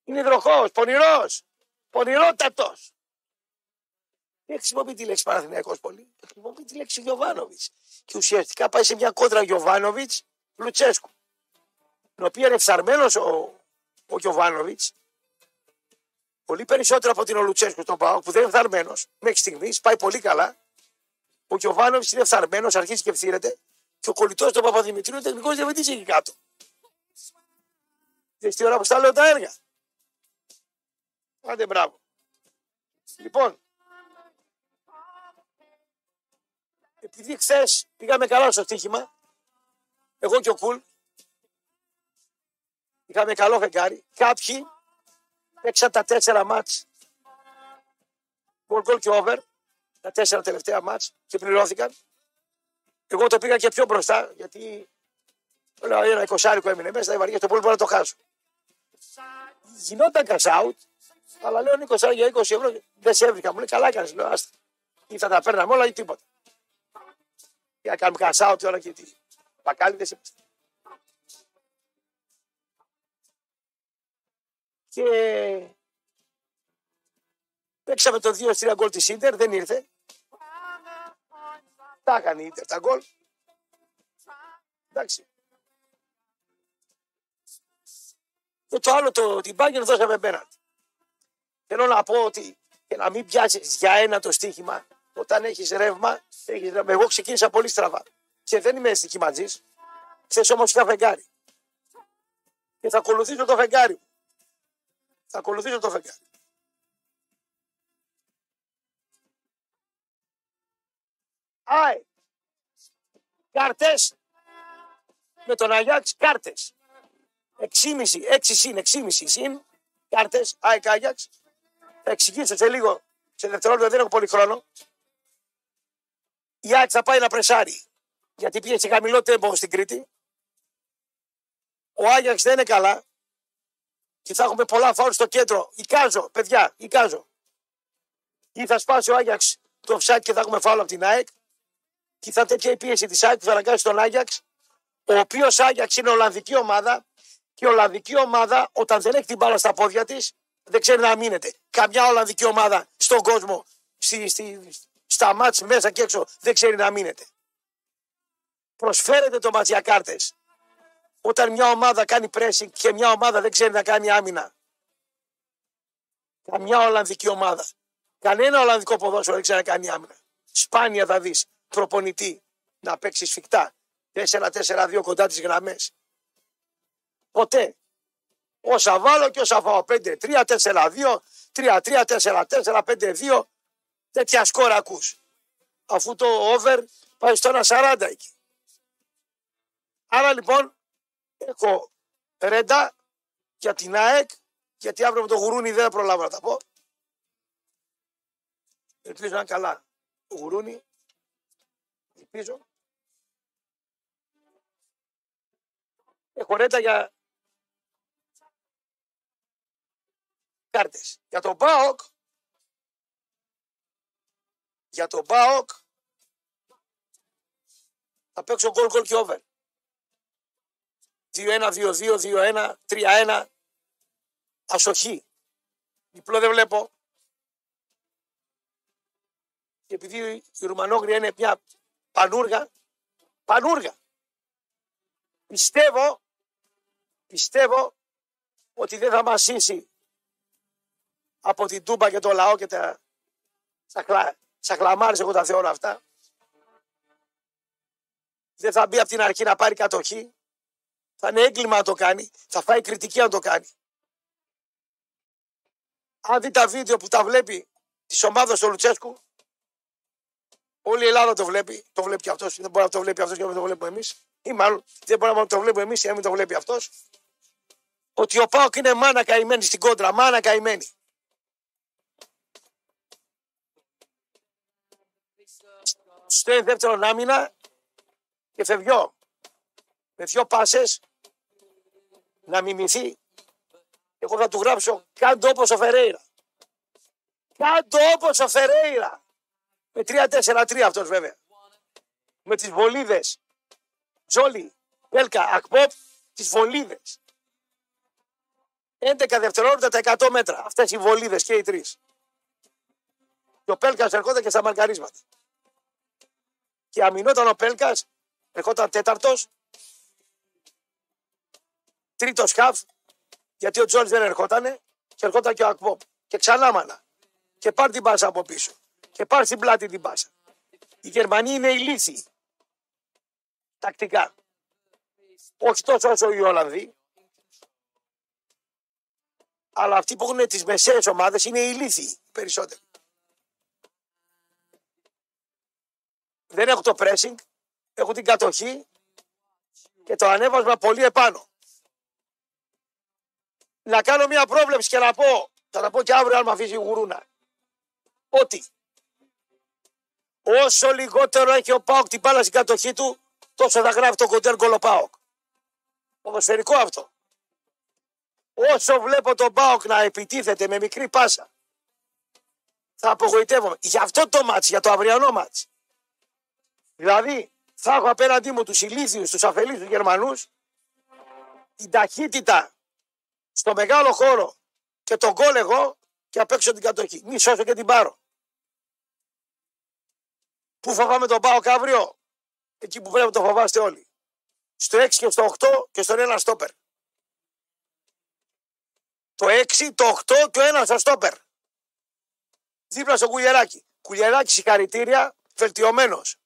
Είναι δροχό, πονηρός. Πονηρότατος. Δεν χρησιμοποιεί τη λέξη Παναθηναϊκός πολύ. Χρησιμοποιεί τη λέξη Γιωβάνοβιτς. Και ουσιαστικά πάει σε μια κόντρα Γιωβάνοβιτς Λουτσέσκου. Την οποία είναι φθαρμένο ο, ο Γιωβάνοβιτς. Πολύ περισσότερο από την ο Λουτσέσκου στον Πάο που δεν είναι φθαρμένος μέχρι στιγμής. Πάει πολύ καλά. Ο Γιωβάνοβιτς είναι φθαρμένος, αρχίζει και ευθύρεται. Και ο κολλητός του Παπαδημητρίου είναι τεχνικός διευθυντής εκεί κάτω. Δεν τι ώρα που στα λέω τα έργα; Άντε μπράβο. Λοιπόν, επειδή χθες πήγαμε καλά στο στοίχημα, εγώ και ο Κουλ, είχαμε καλό φεγγάρι, κάποιοι παίξαν τα τέσσερα μάτς, γκολ γκολ και over, τα τέσσερα τελευταία μάτς και πληρώθηκαν. Εγώ το πήγα και πιο μπροστά, γιατί λέω ένα εικοσάρικο έμεινε μέσα, δεν βαριέται πολύ, μπορώ να το χάσω. Γινόταν cash out, αλλά λέω Νίκος, για 20 ευρώ δεν σε έβρικα. Μου λέει καλά έκανε. Λέω άστα. Ή θα τα παίρναμε όλα ή τίποτα. Για να κάνουμε cash out τώρα και τι. Πακάλιδες είμαστε. Και παίξαμε το 2-3 γκολ της Ιντερ, δεν ήρθε. Τα έκανε η Ιντερ τα γκολ. Εντάξει. Και το άλλο, το, την Bayern δώσαμε πέναντι. Θέλω να πω ότι και να μην πιάσεις για ένα το στοίχημα, όταν έχεις ρεύμα, έχεις ρεύμα. Εγώ ξεκίνησα πολύ στραβά. Και δεν είμαι στοιχηματζής. Χθες όμως είχα φεγγάρι. Και θα ακολουθήσω το φεγγάρι μου. Θα ακολουθήσω το φεγγάρι. Άι. Κάρτες. Με τον Αγιάξ κάρτες. 6,5, 6 συν, 6,5 συν. Κάρτες. Άι Αγιάξ. Θα εξηγήσω σε λίγο, σε δευτερόλεπτα δεν έχω πολύ χρόνο. Η ΑΕΚ θα πάει να πρεσάρει. Γιατί πήγε σε χαμηλό τέμπο στην Κρήτη. Ο Άγιαξ δεν είναι καλά. Και θα έχουμε πολλά φάουλ στο κέντρο. Εικάζω, παιδιά, εικάζω. Ή θα σπάσει ο Άγιαξ το offside και θα έχουμε φάουλ από την ΑΕΚ. Και θα τέτοια η πίεση της ΑΕΚ που θα αναγκάσει τον Άγιαξ. Ο οποίος Άγιαξ είναι Ολλανδική ομάδα. Και η Ολλανδική ομάδα, όταν δεν έχει την μπάλα στα πόδια της, δεν ξέρει να μείνεται. Καμιά Ολλανδική ομάδα στον κόσμο, στη, στη, στα μάτς μέσα και έξω, δεν ξέρει να μείνεται. Προσφέρεται το μάτς για κάρτες. Όταν μια ομάδα κάνει pressing και μια ομάδα δεν ξέρει να κάνει άμυνα. Καμιά Ολλανδική ομάδα. Κανένα Ολλανδικό ποδόσφαιρο δεν ξέρει να κάνει άμυνα. Σπάνια θα δεις προπονητή να παίξει σφιχτά. 4-4-2 κοντά τις γραμμές. Ποτέ. Όσα βάλω και όσα φάω. 5-3-4-2, 3-3-4-4, 5-2. Τέτοια σκόρα ακούς. Αφού το over πάει στο 1-40 εκεί. Άρα λοιπόν έχω ρέντα για την ΑΕΚ γιατί αύριο με το γουρούνι δεν προλάβω να τα πω. Ελπίζω να είναι καλά. Το γουρούνι. Ελπίζω. Έχω ρέντα για κάρτες. Για τον ΠΑΟΚ, για τον ΠΑΟΚ θα παίξω γκολ γκολ και over. 2-1, 2-2, 2-1, 3-1. Ασοχή. Διπλό δεν βλέπω. Και επειδή η Ρουμανόγρια είναι μια πανούργα, πανούργα. Πιστεύω, πιστεύω ότι δεν θα μασίσει από την Τούμπα και το λαό και τα σαχλαμάρες εγώ τα θεωρώ αυτά. Δεν θα μπει από την αρχή να πάρει κατοχή. Θα είναι έγκλημα να το κάνει. Θα φάει κριτική αν το κάνει. Αν δει τα βίντεο που τα βλέπει της ομάδας του Λουτσέσκου, όλη η Ελλάδα το βλέπει. Το βλέπει και αυτός. Δεν μπορεί να το βλέπει αυτός και να μην το βλέπουμε εμείς. Ή μάλλον δεν μπορεί να το βλέπουμε εμείς και να μην το βλέπει αυτός. Ότι ο Πάοκ είναι μάνα καημένη στην κόντρα. Μάνα καημένη. Στο δεύτερο άμυνα και φευγιό. Με δυο πάσες να μιμηθεί. Εγώ θα του γράψω κάτω όπως ο Φερέιρα. Κάτω όπως ο Φερέιρα. Με 3-4-3 αυτός βέβαια. Με τις βολίδες. Τζόλι, Πέλκα, Ακπόπ, τις βολίδες. 11 δευτερόλεπτα τα 100 μέτρα. Αυτές οι βολίδες και οι τρεις. Και ο Πέλκας ερχόταν και στα μαρκαρίσματα. Και αμυνόταν ο Πέλκας, ερχόταν τέταρτος, τρίτος χαφ, γιατί ο Τζόλι δεν ερχότανε, και ερχόταν και ο Ακπόπ. Και ξανά μάνα. Και πάρει την πάσα από πίσω. Και πάρει στην πλάτη την πάσα. Οι Γερμανοί είναι ηλίθιοι. Τακτικά. Όχι τόσο όσο οι Ολλανδοί. Αλλά αυτοί που έχουν τις μεσαίες ομάδες είναι ηλίθιοι περισσότεροι. Δεν έχουν το pressing, έχουν την κατοχή και το ανέβασμα πολύ επάνω. Να κάνω μια πρόβλεψη και να πω, θα τα πω και αύριο αν με αφήσει η γουρούνα, ότι όσο λιγότερο έχει ο Πάοκ την μπάλα στην κατοχή του, τόσο θα γράφει το κοντέρ γκολ Πάοκ. Ποδοσφαιρικό αυτό. Όσο βλέπω τον Πάοκ να επιτίθεται με μικρή πάσα, θα απογοητεύομαι. Για αυτό το μάτς, για το αυριανό μάτς. Δηλαδή, θα έχω απέναντί μου τους ηλίθιους, τους αφελείς, τους Γερμανούς, την ταχύτητα στο μεγάλο χώρο και τον γκολ εγώ και απ' έξω την κατοχή. Μη σώσω και την πάρω. Πού φοβάμαι τον Πάοκ αύριο, εκεί που πρέπει να το φοβάστε όλοι. Στο 6 και στο 8 και στον ένα στόπερ. Το 6, το 8 και ο ένας στο στόπερ. Δίπλα στο κουλιεράκι. Κουλιεράκι συγχαρητήρια, βελτιωμένος.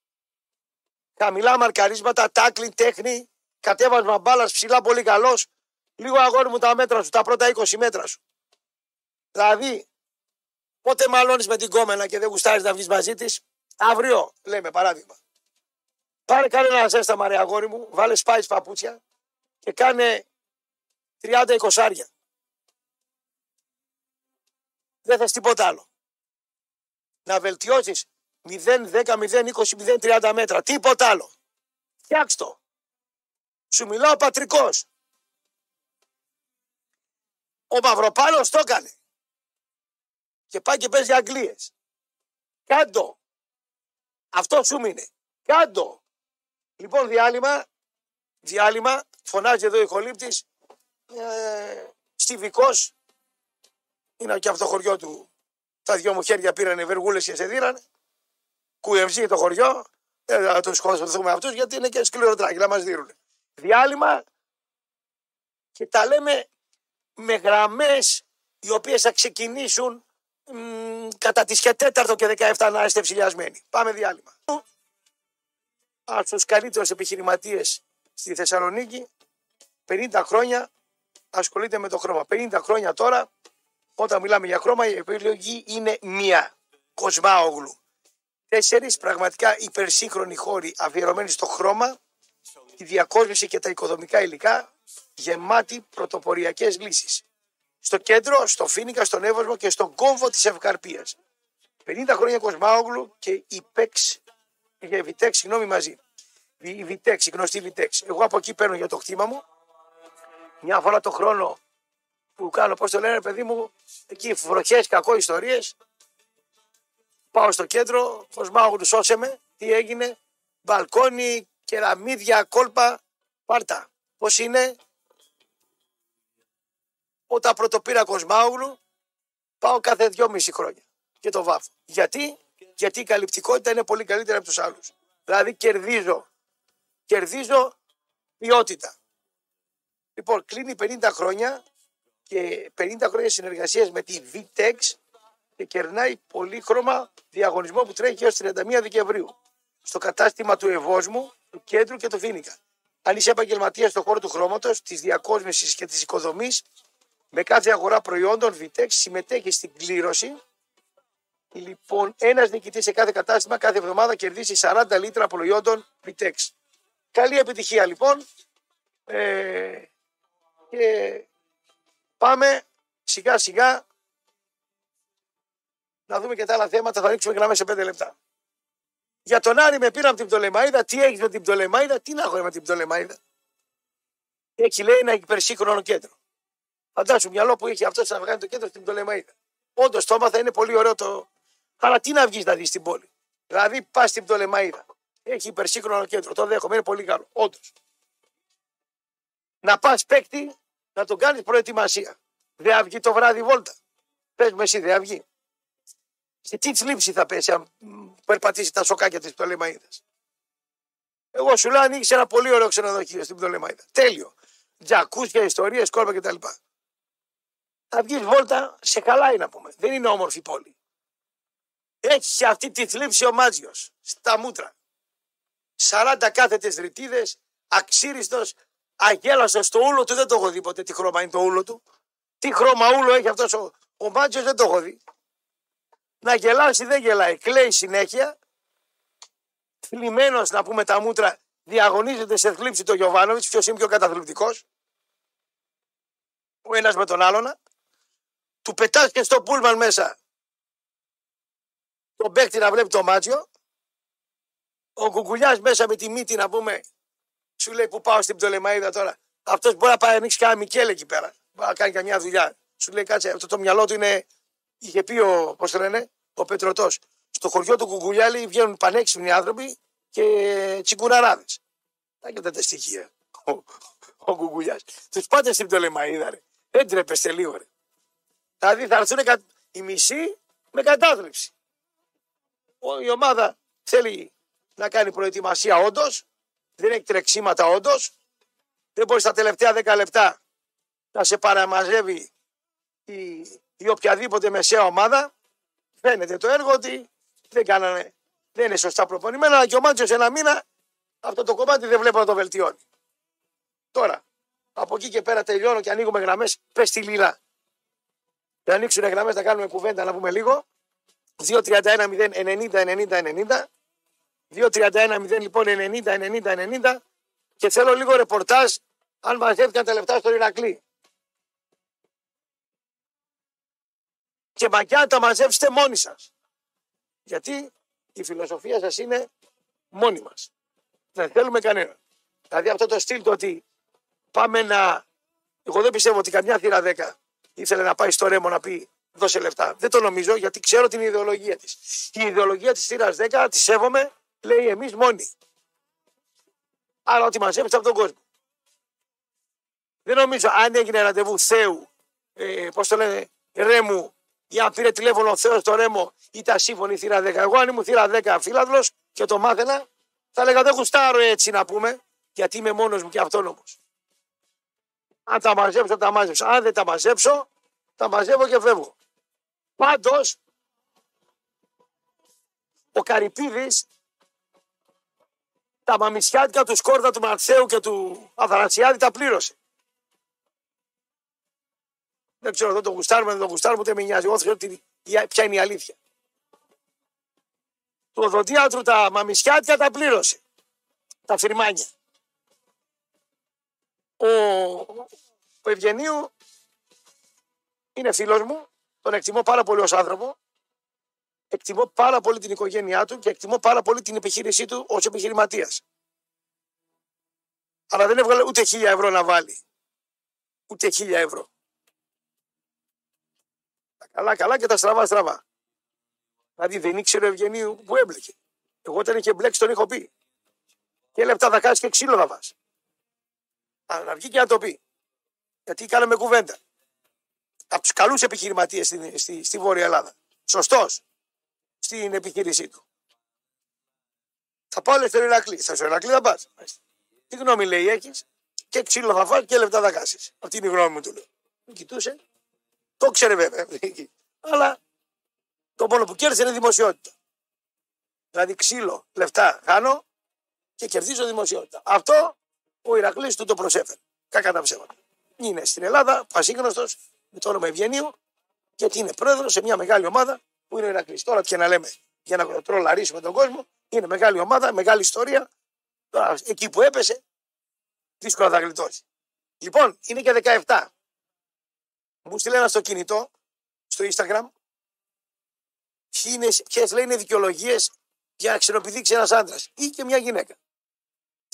Χαμηλά μαρκαρίσματα, τάκλιν, τέχνη, κατέβασμα μπάλας ψηλά, πολύ καλός. Λίγο αγόρι μου τα μέτρα σου, τα πρώτα 20 μέτρα σου. Δηλαδή, πότε μαλώνεις με την κόμενα και δεν γουστάρεις να βγεις μαζί της, αύριο, λέμε παράδειγμα. Πάρε κανένα ζέσταμα ρε αγόρι μου, βάλε σπάι παπούτσια και κάνε 30-20 άρια. Δεν θες τίποτα άλλο. Να βελτιώσεις 0, 10, 0, 20, 0, 30 μέτρα. Τίποτα άλλο. Φτιάξ' το. Σου μιλάω πατρικός. Ο Μαυροπάνος το έκανε. Και πάει και παίζει Αγγλίες. Κάντο. Αυτό σου μείνε. Κάντο. Λοιπόν διάλειμμα. Διάλειμμα. Φωνάζει εδώ η χολύπτης. Ε, Στιβικός. Είναι και από το χωριό του. Τα δυο μου χέρια πήραν βεργούλες και σε δίρανε. Κουεμψί το χωριό. Δεν θα τους σκοτωθούμε αυτούς γιατί είναι και σκληροτράκι να μας δίνουν. Διάλειμμα και τα λέμε με γραμμές οι οποίες θα ξεκινήσουν μ, κατά τις και τέταρτο και 17 να είστε ψηλιασμένοι. Πάμε διάλειμμα. Από τους καλύτερους επιχειρηματίες στη Θεσσαλονίκη, 50 χρόνια ασχολείται με το χρώμα. 50 χρόνια τώρα, όταν μιλάμε για χρώμα, η επιλογή είναι μία. Κοσμάογλου. Τέσσερις πραγματικά υπερσύγχρονοι χώροι αφιερωμένοι στο χρώμα, τη διακόσμηση και τα οικοδομικά υλικά, γεμάτοι πρωτοποριακές λύσεις. Στο κέντρο, στο Φίνικα, στον Εύωσμο και στον κόμβο της Ευκαρπίας. 50 χρόνια Κοσμάογλου και η ΠΕΞ, η Βιτέξ, συγγνώμη μαζί. Η Βιτέξ, η γνωστή Βιτέξ. Εγώ από εκεί παίρνω για το χτήμα μου. Μια φορά το χρόνο που κάνω, πώς το λένε, παιδί μου, εκεί βροχές, κακό ιστορίες, Πάω στο κέντρο, του σώσε με, τι έγινε, μπαλκόνι, κεραμίδια, κόλπα, πάρτα. Πώς είναι, όταν πρωτοπήρα Κοσμάουγλου, πάω κάθε δυόμιση χρόνια και το βάφω. Γιατί, γιατί η καλυπτικότητα είναι πολύ καλύτερη από τους άλλους. Δηλαδή κερδίζω, κερδίζω ποιότητα. Λοιπόν, κλείνει 50 χρόνια και 50 χρόνια συνεργασίας με τη VTEX και κερνάει πολύχρωμα διαγωνισμό που τρέχει έως 31 Δεκεμβρίου στο κατάστημα του Ευόσμου, του Κέντρου και του Φίνικα. αν είσαι επαγγελματίας στον χώρο του χρώματος, της διακόσμησης και της οικοδομής, με κάθε αγορά προϊόντων, Vitex συμμετέχει στην κλήρωση. Λοιπόν, ένας νικητής σε κάθε κατάστημα κάθε εβδομάδα κερδίσει 40 λίτρα προϊόντων Vitex. Καλή επιτυχία λοιπόν. Ε, και πάμε σιγά σιγά να δούμε και τα άλλα θέματα. Θα ρίξουμε γραμμές σε 5 λεπτά. Για τον Άρη με πήραμε την Πτολεμαίδα. Τι έχει με την Πτολεμαίδα, τι να έχω με την Πτολεμαίδα. Έχει λέει ένα υπερσύγχρονο κέντρο. Φαντάσου μυαλό που έχει αυτός να βγάλει το κέντρο στην Πτολεμαίδα. Όντως το έμαθα είναι πολύ ωραίο το. Αλλά τι να βγεις να δεις στην πόλη. Δηλαδή πας στην Πτολεμαίδα. Έχει υπερσύγχρονο κέντρο. Το δέχομαι, είναι πολύ καλό. Όντως. Να πας παίκτη να τον κάνεις προετοιμασία. Δεν βγει το βράδυ βόλτα. Πες με εσύ, δεν βγει. Σε τι θλίψη θα πέσει αν περπατήσεις τα σοκάκια της Πτολεμαίδα. Εγώ σου λέω ανοίξει ένα πολύ ωραίο ξενοδοχείο στην Πτολεμαίδα. Τέλειο. Τζακούσια, ιστορίες, κόρπα κτλ. Θα βγεις βόλτα σε χαλάει να πούμε. Δεν είναι όμορφη πόλη. Έχει αυτή τη θλίψη ο Μάτζιο στα μούτρα. 40 κάθετες ρητίδες, αξίριστος, αγέλαστος στο ούλο του. Δεν το έχω δει ποτέ τι χρώμα είναι το ούλο του. Τι χρώμα ούλο έχει αυτός ο, ο Μάτζιο δεν το έχω δει. Να γελάσει δεν γελάει. Κλαίει συνέχεια. Θλιμμένος να πούμε τα μούτρα διαγωνίζεται σε θλίψη το Γιωβάνοβιτς. Ποιος είναι πιο καταθλιπτικός. Ο ένας με τον άλλον. Του πετάς και στο πούλμαν μέσα τον παίκτη να βλέπει το μάτσιο. Ο κουκουλιάς μέσα με τη μύτη να πούμε, σου λέει που πάω στην Πτολεμαίδα τώρα. Αυτός μπορεί να πάει να ανοίξει κανένα Μικέλ εκεί πέρα. Μπορεί να κάνει καμιά δουλειά. Σου λέει κάτσε, αυτό το μυαλό του είναι. Είχε πει ο, πώς το λένε, ο Πετρωτός. Στο χωριό του Κουκουλιά λέει, βγαίνουν πανέξυπνοι άνθρωποι και τσιγκουραράδε. Τα έχετε τα στοιχεία. Ο, ο Κουκουλιάς. Τους πάτε στην Πτολεμαίδα, ρε. Δεν τρέπεστε λίγο, ρε. Δηλαδή θα έρθουν κα... οι μισοί με κατάθλιψη. Η ομάδα θέλει να κάνει προετοιμασία όντως. Δεν έχει τρεξίματα όντως. Δεν μπορεί στα τελευταία 10 λεπτά να σε παραμαζεύει η, η οποιαδήποτε μεσαία ομάδα. Φαίνεται το έργο ότι δεν κάνανε, δεν είναι σωστά προπονημένα, αλλά και ο Μάτσο ένα μήνα αυτό το κομμάτι δεν βλέπω να το βελτιώνει. Τώρα, από εκεί και πέρα τελειώνω και ανοίγουμε γραμμές. Πες τη λίλα. Να ανοίξουν γραμμές, να κάνουμε κουβέντα, να πούμε λίγο. 2-31-0-90-90-90. 2-31-0 λοιπόν 90-90-90 και θέλω λίγο ρεπορτάζ αν μαζεύτηκαν τα λεφτά στο Ηρακλή. Και μακιά τα μαζεύστε μόνοι σας. Γιατί η φιλοσοφία σας είναι μόνοι μας. Δεν θέλουμε κανένα. Δηλαδή αυτό το στυλ το ότι πάμε να... Εγώ δεν πιστεύω ότι καμιά θύρα 10 ήθελε να πάει στο Ρέμο να πει δώσε λεφτά. Δεν το νομίζω γιατί ξέρω την ιδεολογία της. Η ιδεολογία της θύρα 10 τη σέβομαι, λέει εμείς μόνοι. Άρα ότι μαζέψει από τον κόσμο. Δεν νομίζω αν έγινε ραντεβού Θεού, ε, πώς το λένε, Ρέμου, ή αν πήρε τηλέφωνο ο Θεός στο Ρέμο, ήταν σύμφωνη η θύρα 10. Εγώ αν ήμουν θύρα 10 φίλαδλο και το μάθαινα, θα έλεγα δεν γουστάρω έτσι να πούμε, γιατί είμαι μόνος μου και αυτόνομος. Αν τα μαζέψω, τα μάζεψω. Αν δεν τα μαζέψω, τα μαζεύω και φεύγω. Πάντως, ο Καρυπίδης τα μαμισιάτικα του Σκόρδα, του Μαρσέου και του Αθανασιάδη τα πλήρωσε. Δεν ξέρω, δεν το γουστάρουμε, δεν το γουστάρουμε, ούτε με νοιάζει. Εγώ ξέρω ποια είναι η αλήθεια. Το οδοντίατρο τα μαμισιάτικα τα πλήρωσε. Τα φυρμάνια. Ο, ο Ευγενίου είναι φίλος μου τον εκτιμώ πάρα πολύ ως άνθρωπο. Εκτιμώ πάρα πολύ την οικογένειά του και εκτιμώ πάρα πολύ την επιχείρησή του ως επιχειρηματίας. Αλλά δεν έβγαλε ούτε χίλια ευρώ να βάλει. Ούτε χίλια ευρώ. Τα καλά καλά και τα στραβά στραβά. Δηλαδή δεν ήξερε ο Ευγενίου που έμπλεκε. Εγώ όταν είχε μπλέξει τον είχα πει. Και λεπτά θα κάνει και ξύλο θα βάζεις. Αλλά να βγει και να το πει. Γιατί κάναμε κουβέντα από τους καλούς επιχειρηματίες στη, στη, στη Βόρεια Ελλάδα. Σωστός στην επιχείρησή του. Θα πάω λέει στον Ηρακλή. Θα στο Ηρακλή θα πας. Τι γνώμη λέει έχεις; Και ξύλο θα φάει και λεπτά θα κάσεις. Αυτή είναι η γνώμη μου του λέω. κοιτούσε. Το ξέρε βέβαια. Αλλά το μόνο που κέρδισε είναι δημοσιότητα. Δηλαδή ξύλο, λεφτά χάνω και κερδίζω δημοσιότητα. Αυτό ο Ηρακλής του το προσέφερε. Κακά τα ψέματα. Είναι στην Ελλάδα πασίγνωστο με το όνομα Ευγενίου γιατί είναι πρόεδρος σε μια μεγάλη ομάδα που είναι ο Ηρακλής. Τώρα τι και να λέμε για να τρολαρίσουμε τον κόσμο, είναι μεγάλη ομάδα, μεγάλη ιστορία. Τώρα εκεί που έπεσε, δύσκολα θα γλιτώσει. Λοιπόν, είναι και 17. Μου στείλε ένα στο κινητό, στο Instagram, ποιες λέει είναι δικαιολογίες για να ξενοπηδήξει ένα άντρας ή και μια γυναίκα.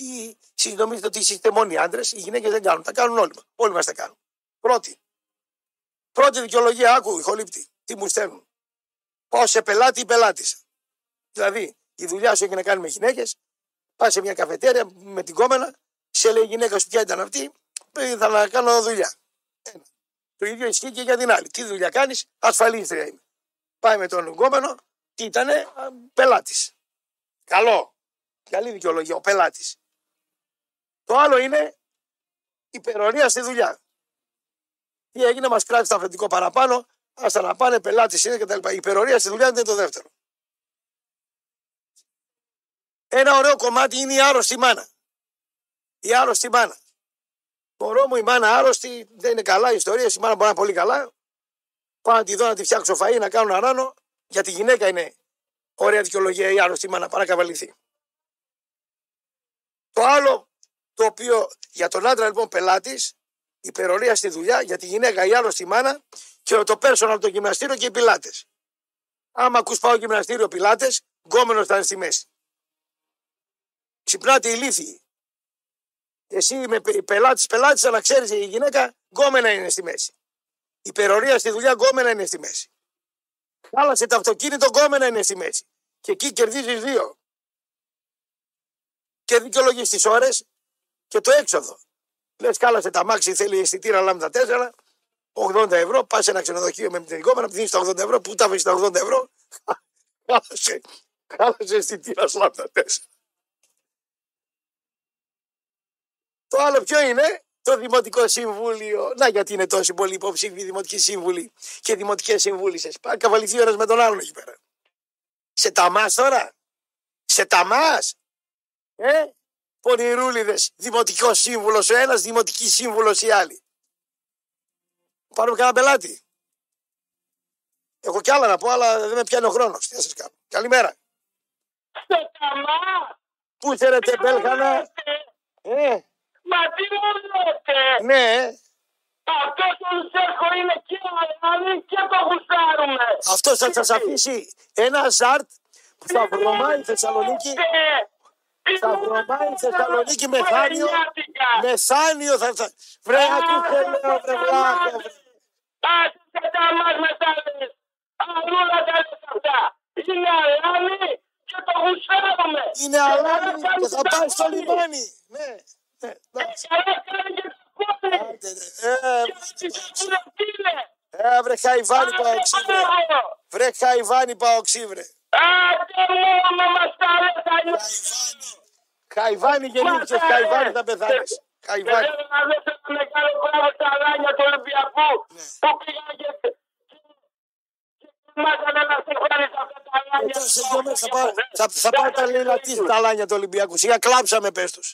Ή συνομίζετε ότι είστε μόνοι άντρες, οι γυναίκες δεν κάνουν. Τα κάνουν όλοι μας. Όλοι μας τα κάνουν. Πρώτη. Πρώτη δικαιολογία, άκου, ηχολήπτη. Τι μου στέλνουν. Πάω σε πελάτη ή πελάτησα. Δηλαδή, η δουλειά σου έχει να κάνει με γυναίκες, πας σε μια καφετέρια με την κόμενα, σε λέει η γυναίκα σου ποια ήταν αυτή, θα να κάνω δουλειά. Ένα. Το ίδιο ισχύει και για την άλλη. Τι δουλειά κάνεις, ασφαλίστρια είμαι. Πάει με τον γκόμενο, τι ήταν, πελάτης. Καλό. Καλή δικαιολογία, ο πελάτης. Το άλλο είναι υπερορία στη δουλειά. Τι έγινε, μας κράτησε το αφεντικό παραπάνω, άστα να πάνε, πελάτη είναι κτλ. Η υπερορία στη δουλειά είναι το δεύτερο. Ένα ωραίο κομμάτι είναι η άρρωστη μάνα. Η άρρωστη μάνα. Μωρό μου η μάνα άρρωστη, δεν είναι καλά η ιστορία, η μάνα μπορεί να είναι πολύ καλά. Πάω να τη δω να τη φτιάξω φαΐ, να κάνω αράνο. Για τη γυναίκα είναι ωραία δικαιολογία η άρρωστη μάνα, παρακαβαληθεί. Το άλλο, το οποίο για τον άντρα λοιπόν πελάτης, υπερορία στη δουλειά, για τη γυναίκα η άρρωστη μάνα και το personal το γυμναστήριο και οι πιλάτε. Άμα ακούς πάω γυμναστήριο πιλάτε, γκόμενος θα είναι στη μέση. Ξυπνάτε ηλίθιοι. Εσύ με πελάτη, πελάτη, αλλά ξέρεις η γυναίκα γκόμενα είναι στη μέση. Η υπερορία στη δουλειά γκόμενα είναι στη μέση. Χάλασε το αυτοκίνητο γκόμενα είναι στη μέση. Και εκεί κερδίζεις δύο. Και δικαιολογείς τις ώρες και το έξοδο. Λες, κάλασε τα μάξι, θέλει αισθητήρα λάμδα 4, 80 ευρώ, πας σε ένα ξενοδοχείο με την κόμενα, δίνεις τα 80 ευρώ, πού τα βρει τα 80 ευρώ. Χάλασε, χάλασε αισθητήρα λάμδα 4. Το άλλο ποιο είναι, το Δημοτικό Συμβούλιο. Να γιατί είναι τόσοι πολλοί υποψήφοι Δημοτικοί Σύμβουλοι και Δημοτικές Συμβούλησες. Πάει καβαληθεί ο ένας με τον άλλον εκεί πέρα. Σε ταμάς τώρα. Σε ταμάς. Ε, πονηρούλιδες. Δημοτικός Σύμβουλος ο ένας, Δημοτική Σύμβουλος η άλλη. Πάρουμε κανένα πελάτη. Έχω κι άλλα να πω, αλλά δεν με πιάνει ο χρόνος. Τι να σας κάνω. Καλημέρα. Σε ταμά. Πού θέλετε, Μπέλχανα; Ε, Μα τι μου λέτε. ναι, Αυτό ο Λουσέρκο είναι και Αλάνη και το γουστάρουμε. αυτός θα σας αφήσει ένα ζαρτ που θα βρωμάει η Θεσσαλονίκη. Θα βρωμάει η Θεσσαλονίκη μεθάνιο. Μεθάνιο θα θα. Βρε, ακούστε λέω, βρε βλάχο. βρε. Άσε σε τα μας με τα λες. Αλλού να τα λες αυτά. Είναι Αλάνη και το γουστάρουμε. Είναι αλάνι και θα πάει στο λιμάνι. Ναι, ναι, εντάξει. Καλά κάνεις και το κόλλη. Άντε, ρε. Ε, Τι είναι. ε, βρε Χαϊβάνι παοξί, βρε. Βρε Χαϊβάνι παοξί, βρε. Άντε μόνο μας τα λες αλλιώς. Χαϊβάνι γεννήθηκες, Χαϊβάνι θα πεθάνεις. Και Χαϊβάνι. θέλω να δώσω ένα μεγάλο μπράβο στα Αλάνια του Ολυμπιακού που πήγαν και και μάθανε να συγχωρείς αυτά τα Αλάνια. Μετά σε δυο μέρες θα πάω, θα, θα πάω τα λαιλατή τα λάνια του Ολυμπιακού. Σιγά κλάψαμε πες τους.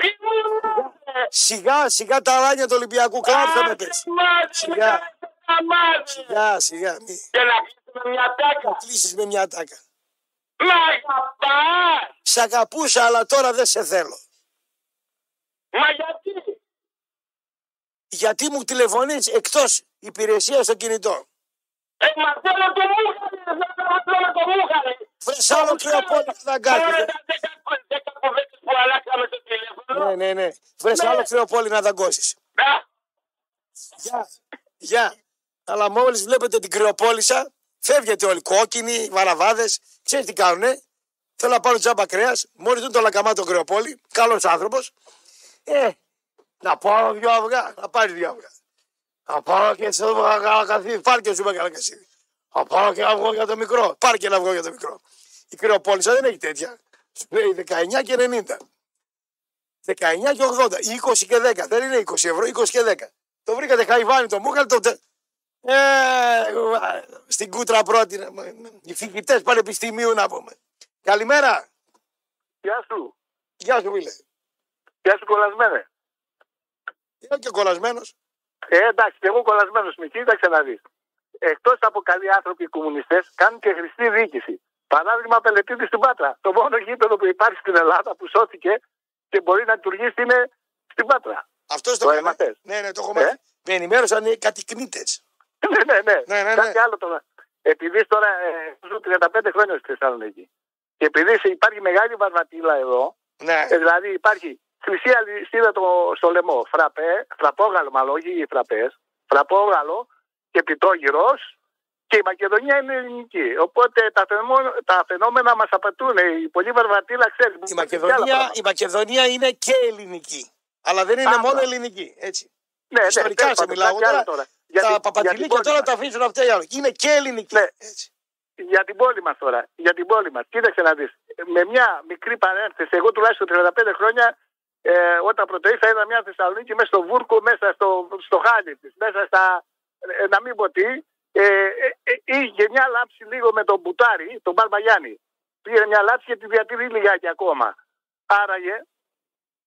Τι μου λέτε. Σιγά, σιγά τα λάνια του Ολυμπιακού κλάψαμε πες. Σιγά. Σιγά, σιγά. Μη Και να κλείσουμε μια τάκα. κλείσεις με μια τάκα. Μ' αγαπάς. Σ' αγαπούσα, αλλά τώρα δεν σε θέλω. Μα γιατί; Γιατί μου τηλεφωνείς εκτός υπηρεσίας στο κινητό. Ε, μα θέλω το μούχαρι. Δεν θέλω το μούχαρι. Βρες άλλο κρεοπόλι να αγκάθι. Τώρα τα δέκα δέκα κουβέντες που αλλάξαμε το τηλέφωνο. Ναι, ναι, ναι. Βρες άλλο κρεοπόλι να δαγκώσεις. Α, Γεια. Γεια. Αλλά μόλις βλέπετε την κρεοπόλησα, φεύγετε όλοι. Κόκκινοι, βαραβάδες. Ξέρετε τι κάνουνε. Θέλω να πάρω τζάμπα κρέας. Μόλις δουν το λακαμάτο κρεοπόλη. Καλός άνθρωπος. Ε, να πάρω δυο αυγά. Να πάρει δυο αυγά. Να πάρω και σε καλακαθίδι. Πάρει και σου με καλακαθίδι. Να πάρω και ένα αυγό για το μικρό. Πάρει και ένα αυγό για το μικρό. Η κρεοπόλησα δεν έχει τέτοια. Σου λέει 19 και 90. 19 και 80. Ή 20 και 10. Δεν είναι 20 ευρώ, 20 και 10. Το βρήκατε χαϊβάνι το μούχαλ, το. Τε- Ε, στην κούτρα πρώτη. να- Οι φοιτητές πανεπιστημίου να πούμε. Καλημέρα. Γεια σου. Γεια σου, φίλε. Γεια σου κολλασμένε. Είναι και κολλασμένος. Ε, εντάξει, και εγώ κολλασμένος με κοίταξε να δεις. Εκτός από καλοί άνθρωποι οι κομμουνιστές, κάνουν και χρηστή διοίκηση. Παράδειγμα, Πελετήτη στην Πάτρα. Το μόνο γήπεδο που υπάρχει στην Ελλάδα που σώθηκε και μπορεί να λειτουργήσει είναι στην Πάτρα. Αυτός το, Το έχουμε. έμαθες; Ναι, ναι, το έχω Ε; μάθει. Με ενημέρωσαν οι κατοικνίτες. Ναι, ναι, ναι. Ναι, ναι, ναι. Κάτι άλλο τώρα. Επειδή τώρα ε, ζω 35 χρόνια στη Θεσσαλονίκη και επειδή σε- υπάρχει μεγάλη βαρβατήλα εδώ, Ναι. ε, δηλαδή υπάρχει χρυσή αλυσίδα το, στο λαιμό, φραπέ, φραπόγαλο μάλλον, όχι οι φραπές, φραπόγαλο και πιτόγυρος και η Μακεδονία είναι ελληνική. Οπότε τα, φαινόμενα, τα φαινόμενα μας απαιτούν. Η πολύ βαρβατήλα ξέρεις. Η Μακεδονία, η Μακεδονία είναι και ελληνική. Αλλά δεν είναι Άρα. μόνο ελληνική. Έτσι. ναι, ναι, ιστορικά τέλος σε πάντων, μιλάω κάτι άλλο τώρα. Για τα την- για παπατηλίκια την τώρα πόλη τα αφήσουν αυτά οι άλλοι. Είναι και ελληνική. Ναι. Έτσι. για την πόλη μας τώρα. Για την πόλη μας. Κοίταξε να δεις. Με μια μικρή παρένθεση, εγώ τουλάχιστον 35 χρόνια, ε, όταν πρωτοήρθα, είδα μια Θεσσαλονίκη μέσα στο Βούρκο, μέσα στο, στο χάλι της, μέσα στα. ε, να μην πω τι. Ε, ε, ε, είχε μια λάψη λίγο με τον Μπουτάρη, τον Μπαρμπαγιάννη. Πήγε μια λάψη και τη διατηρεί λιγάκι ακόμα. Άραγε.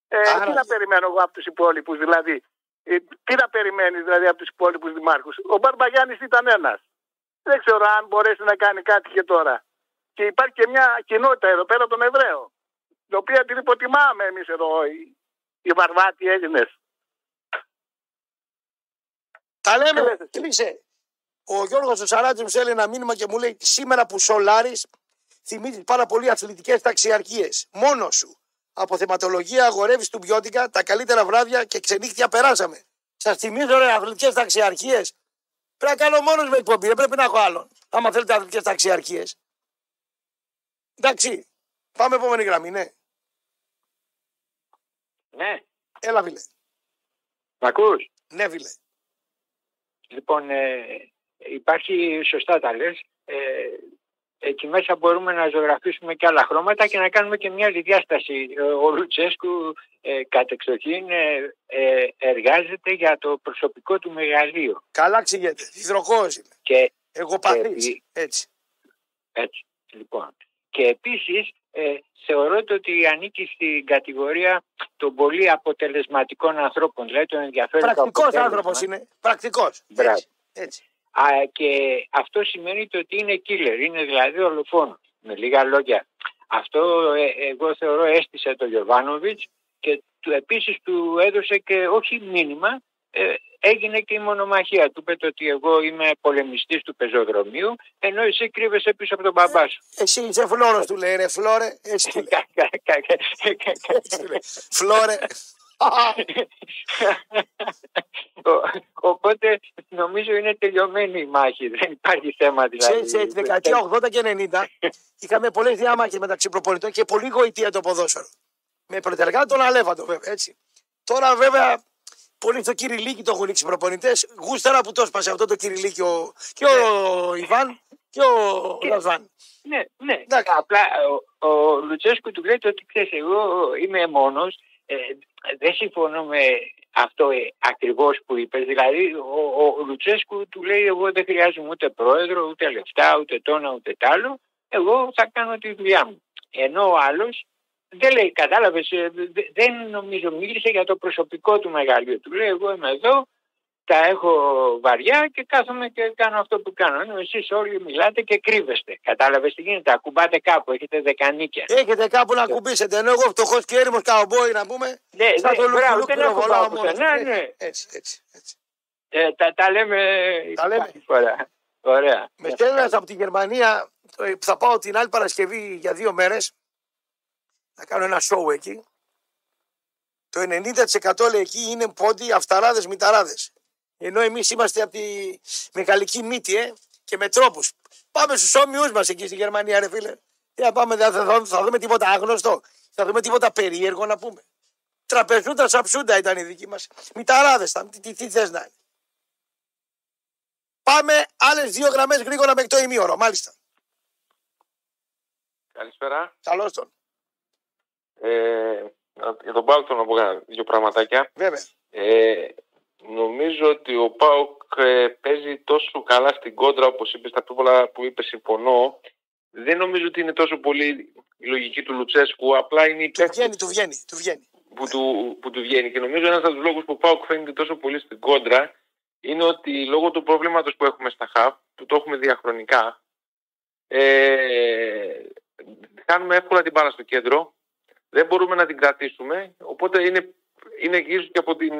Ε, τι Άραγε. να περιμένω εγώ από τους υπόλοιπους, δηλαδή. Ε, τι να περιμένεις δηλαδή από τους υπόλοιπους δημάρχους; Ο Μπαρμπαγιάννης ήταν ένας. Δεν ξέρω αν μπορέσει να κάνει κάτι και τώρα. Και υπάρχει και μια κοινότητα εδώ πέρα των Εβραίων, την οποία την υποτιμάμε εμείς εδώ, οι, οι βαρβάτοι Έλληνες. Τα Τι λέμε. λες εσύ; Κλείσε. Ο Γιώργος ο Σαράτζη μου στέλνει ένα μήνυμα και μου λέει: Σήμερα που σολάρεις, θυμίζεις πάρα πολύ αθλητικές ταξιαρχίες. Μόνος σου. Από θεματολογία αγορεύεις του Μπιώτικα τα καλύτερα βράδια και ξενύχτια περάσαμε. Σας θυμίζω ρε αθλητικές ταξιαρχίες. Πρέπει να κάνω μόνος με εκπομπή, δεν πρέπει να έχω άλλον. Άμα θέλετε αθλητικές ταξιαρχίες. Εντάξει. Πάμε επόμενη γραμμή, ναι. Ναι, Έλα, φίλε. μ' ακούς; Ναι, φίλε. Λοιπόν, ε, υπάρχει, σωστά τα λες, ε, εκεί μέσα μπορούμε να ζωγραφίσουμε και άλλα χρώματα και να κάνουμε και μια άλλη διάσταση. Ε, Ο Λουτσέσκου ε, κατεξοχήν ε, ε, εργάζεται για το προσωπικό του μεγαλείο. Καλά ξηγέται. Υδροχό είναι. Και Εγώ παθής. Ε, Έτσι. έτσι, λοιπόν. Και επίσης ε, θεωρώ ότι ανήκει στην κατηγορία των πολύ αποτελεσματικών ανθρώπων. Δηλαδή τον ενδιαφέρει το Πρακτικός αποτέλεσμα. άνθρωπος είναι. Πρακτικός. Μπράβο. Έτσι. έτσι. Α, και αυτό σημαίνει το ότι είναι killer, είναι δηλαδή ολοφόνο. Με λίγα λόγια. Αυτό ε, εγώ θεωρώ έστησε το Γιωβάνοβιτς και του, επίσης του έδωσε και όχι μήνυμα, ε, έγινε και η μονομαχία. Του είπε το ότι εγώ είμαι πολεμιστής του πεζοδρομίου, ενώ εσύ κρύβεσαι πίσω από τον μπαμπά σου. Εσύ είσαι φλόρο του λέει, ρε φλόρε. Έτσι του λέει. Έτσι του λέει. Φλόρε. Ο- Οπότε νομίζω είναι τελειωμένη η μάχη. Δεν υπάρχει θέμα δηλαδή. Ξέρεις, ε, τη δεκαετία 80 και 90 είχαμε πολλές διάμαχε μεταξύ προπονητών και πολύ γοητεία το ποδόσφαιρο. Με πρωτεργάτη τον Αλέφαντο, βέβαια. Έτσι. Τώρα, βέβαια, πολλοί στο Κυριλίκι το έχουν ρίξει προπονητές. Γούσταρα που το έσπασε αυτό το Κυριλίκι ο, και ο Ιβάν και ο Λαζάν. Ναι, ναι. Εντάξει. Απλά ο, ο Λουτσέσκου του λέει ότι ξέρεις, εγώ είμαι μόνος. Ε, δεν συμφωνώ με αυτό ε, ακριβώς που είπες. Δηλαδή, ο, ο Λουτσέσκου του λέει: Εγώ δεν χρειάζομαι ούτε πρόεδρο, ούτε λεφτά, ούτε τόνα, ούτε τ' άλλο. Εγώ θα κάνω τη δουλειά μου. Ενώ ο άλλος δεν λέει, κατάλαβες, δεν νομίζω μίλησε για το προσωπικό του μεγαλείο. Του λέει: Εγώ είμαι εδώ, τα έχω βαριά και κάθομαι και κάνω αυτό που κάνω. Ενώ εσείς όλοι μιλάτε και κρύβεστε. Κατάλαβες τι γίνεται, ακουμπάτε κάπου, έχετε δεκανίκια. Έχετε κάπου να κουμπίσετε. Ενώ εγώ φτωχός και έρημος καομπόι να πούμε. Ναι, Σαν ναι, το μπράβο, Λουκουλούκ δεν πυροβολάω ακουμπάω μόνος πουθενά, μου. ναι. Έτσι, έτσι, έτσι. Ε, τα, τα λέμε Τα λέμε. κάθε φορά. Ωραία. Με στέλνει από τη Γερμανία ε, που θα πάω την άλλη Παρασκευή για δύο μέρες. Να κάνω ένα show εκεί. Το 90% λέει εκεί είναι πόντι, αυταράδες, μηταράδες. Ενώ εμείς είμαστε από τη μεγαλική μύτη, ε, και με τρόπους. Πάμε στους όμοιους μας εκεί στη Γερμανία, ρε φίλε. Τι να πάμε, δεν θα, θα, θα δούμε τίποτα άγνωστο. Θα δούμε τίποτα περίεργο να πούμε. Τραπεζούντα σαψούντα ήταν οι δικοί μας. Μηταράδε ήταν. Τι, τι, τι θες να είναι. Πάμε άλλες δύο γραμμές γρήγορα μέχρι το ημίωρο. Μάλιστα. Καλησπέρα. Καλώς τον. Ε, για τον Πάοκ θέλω να πω κάνα δύο πραγματάκια. Βέβαια. Ε, νομίζω ότι ο Πάοκ ε, παίζει τόσο καλά στην κόντρα όπως είπες στα πιο πολλά που είπες συμφωνώ. Δεν νομίζω ότι είναι τόσο πολύ η λογική του Λουτσέσκου, απλά είναι η Του βγαίνει, του βγαίνει, του βγαίνει. που, του, που του βγαίνει. Και νομίζω ένας από τους λόγους που ο Πάουκ φαίνεται τόσο πολύ στην κόντρα είναι ότι λόγω του προβλήματος που έχουμε στα ΧΑΒ, που το έχουμε διαχρονικά, ε, χάνουμε εύκολα την μπάλα στο κέντρο, δεν μπορούμε να την κρατήσουμε, οπότε είναι, είναι ίσως και από την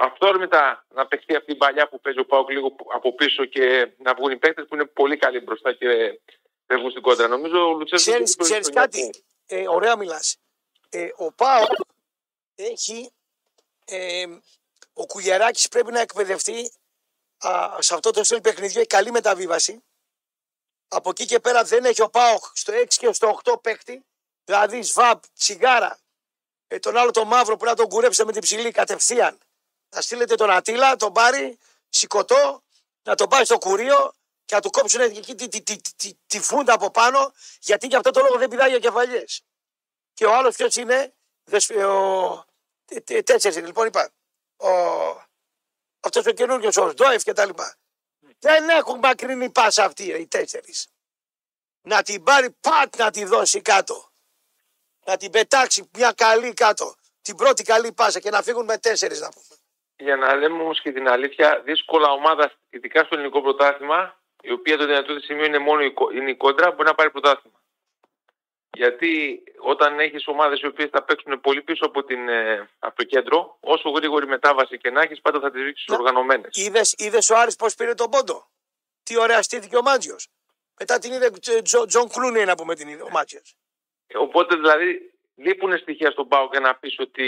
ε, αυθόρμητα να παιχτεί αυτή η παλιά που παίζει ο Πάουκ λίγο από πίσω και να βγουν οι παίκτες που είναι πολύ καλοί μπροστά και φεύγουν στην κόντρα. Νομίζω ο Λουτσέσκου... Ξέρεις, ξέρεις κάτι, ε, ωραία μιλάς. Ε, ο Πάο έχει ε, ο Κουγεράκης πρέπει να εκπαιδευτεί α, σε αυτό το στυλ παιχνιδιού έχει καλή μεταβίβαση. Από εκεί και πέρα δεν έχει ο Πάοχ στο 6 και στο 8 παίκτη. Δηλαδή σβάπ, τσιγάρα, ε, τον άλλο τον μαύρο που να τον κουρέψετε με την ψηλή κατευθείαν. Θα στείλετε τον Ατήλα, τον πάρει, σηκωτό, να τον πάει στο κουρίο και να του κόψουν εκεί τη, τη, τη, τη, τη φούντα από πάνω, γιατί για αυτό το λόγο δεν πηδάει για κεφαλιές. Και ο άλλος ποιος είναι, Δεσ- ο, τέσσερις είναι, λοιπόν είπα. Ο, αυτός ο καινούριος ο Σντόεφ και τα λοιπά. Δεν έχουν μακρινή πάσα αυτοί οι τέσσερις. Να την πάρει πατ να τη δώσει κάτω. Να την πετάξει μια καλή κάτω. Την πρώτη καλή πάσα και να φύγουν με τέσσερις να πούμε. Για να λέμε όμως και την αλήθεια, δύσκολα ομάδα, ειδικά στο ελληνικό πρωτάθλημα, η οποία το δυνατό της σημείο είναι μόνο η, κο- είναι η κόντρα, μπορεί να πάρει πρωτάθλημα. Γιατί όταν έχεις ομάδες οι οποίες θα παίξουν πολύ πίσω από, την, ε, από το κέντρο, όσο γρήγορη μετάβαση και να έχεις, πάντα θα τις ρίξεις Ναι. οργανωμένες. Είδες, είδες ο Άρης πώς πήρε τον πόντο; Τι ωραία στήθηκε ο Μάτζιος. Μετά την είδε Τζο- Τζο- Τζον Κλούνι να πούμε την είδε ο Μάτζιος. Οπότε δηλαδή λείπουν στοιχεία στον Πάο για να πεις ότι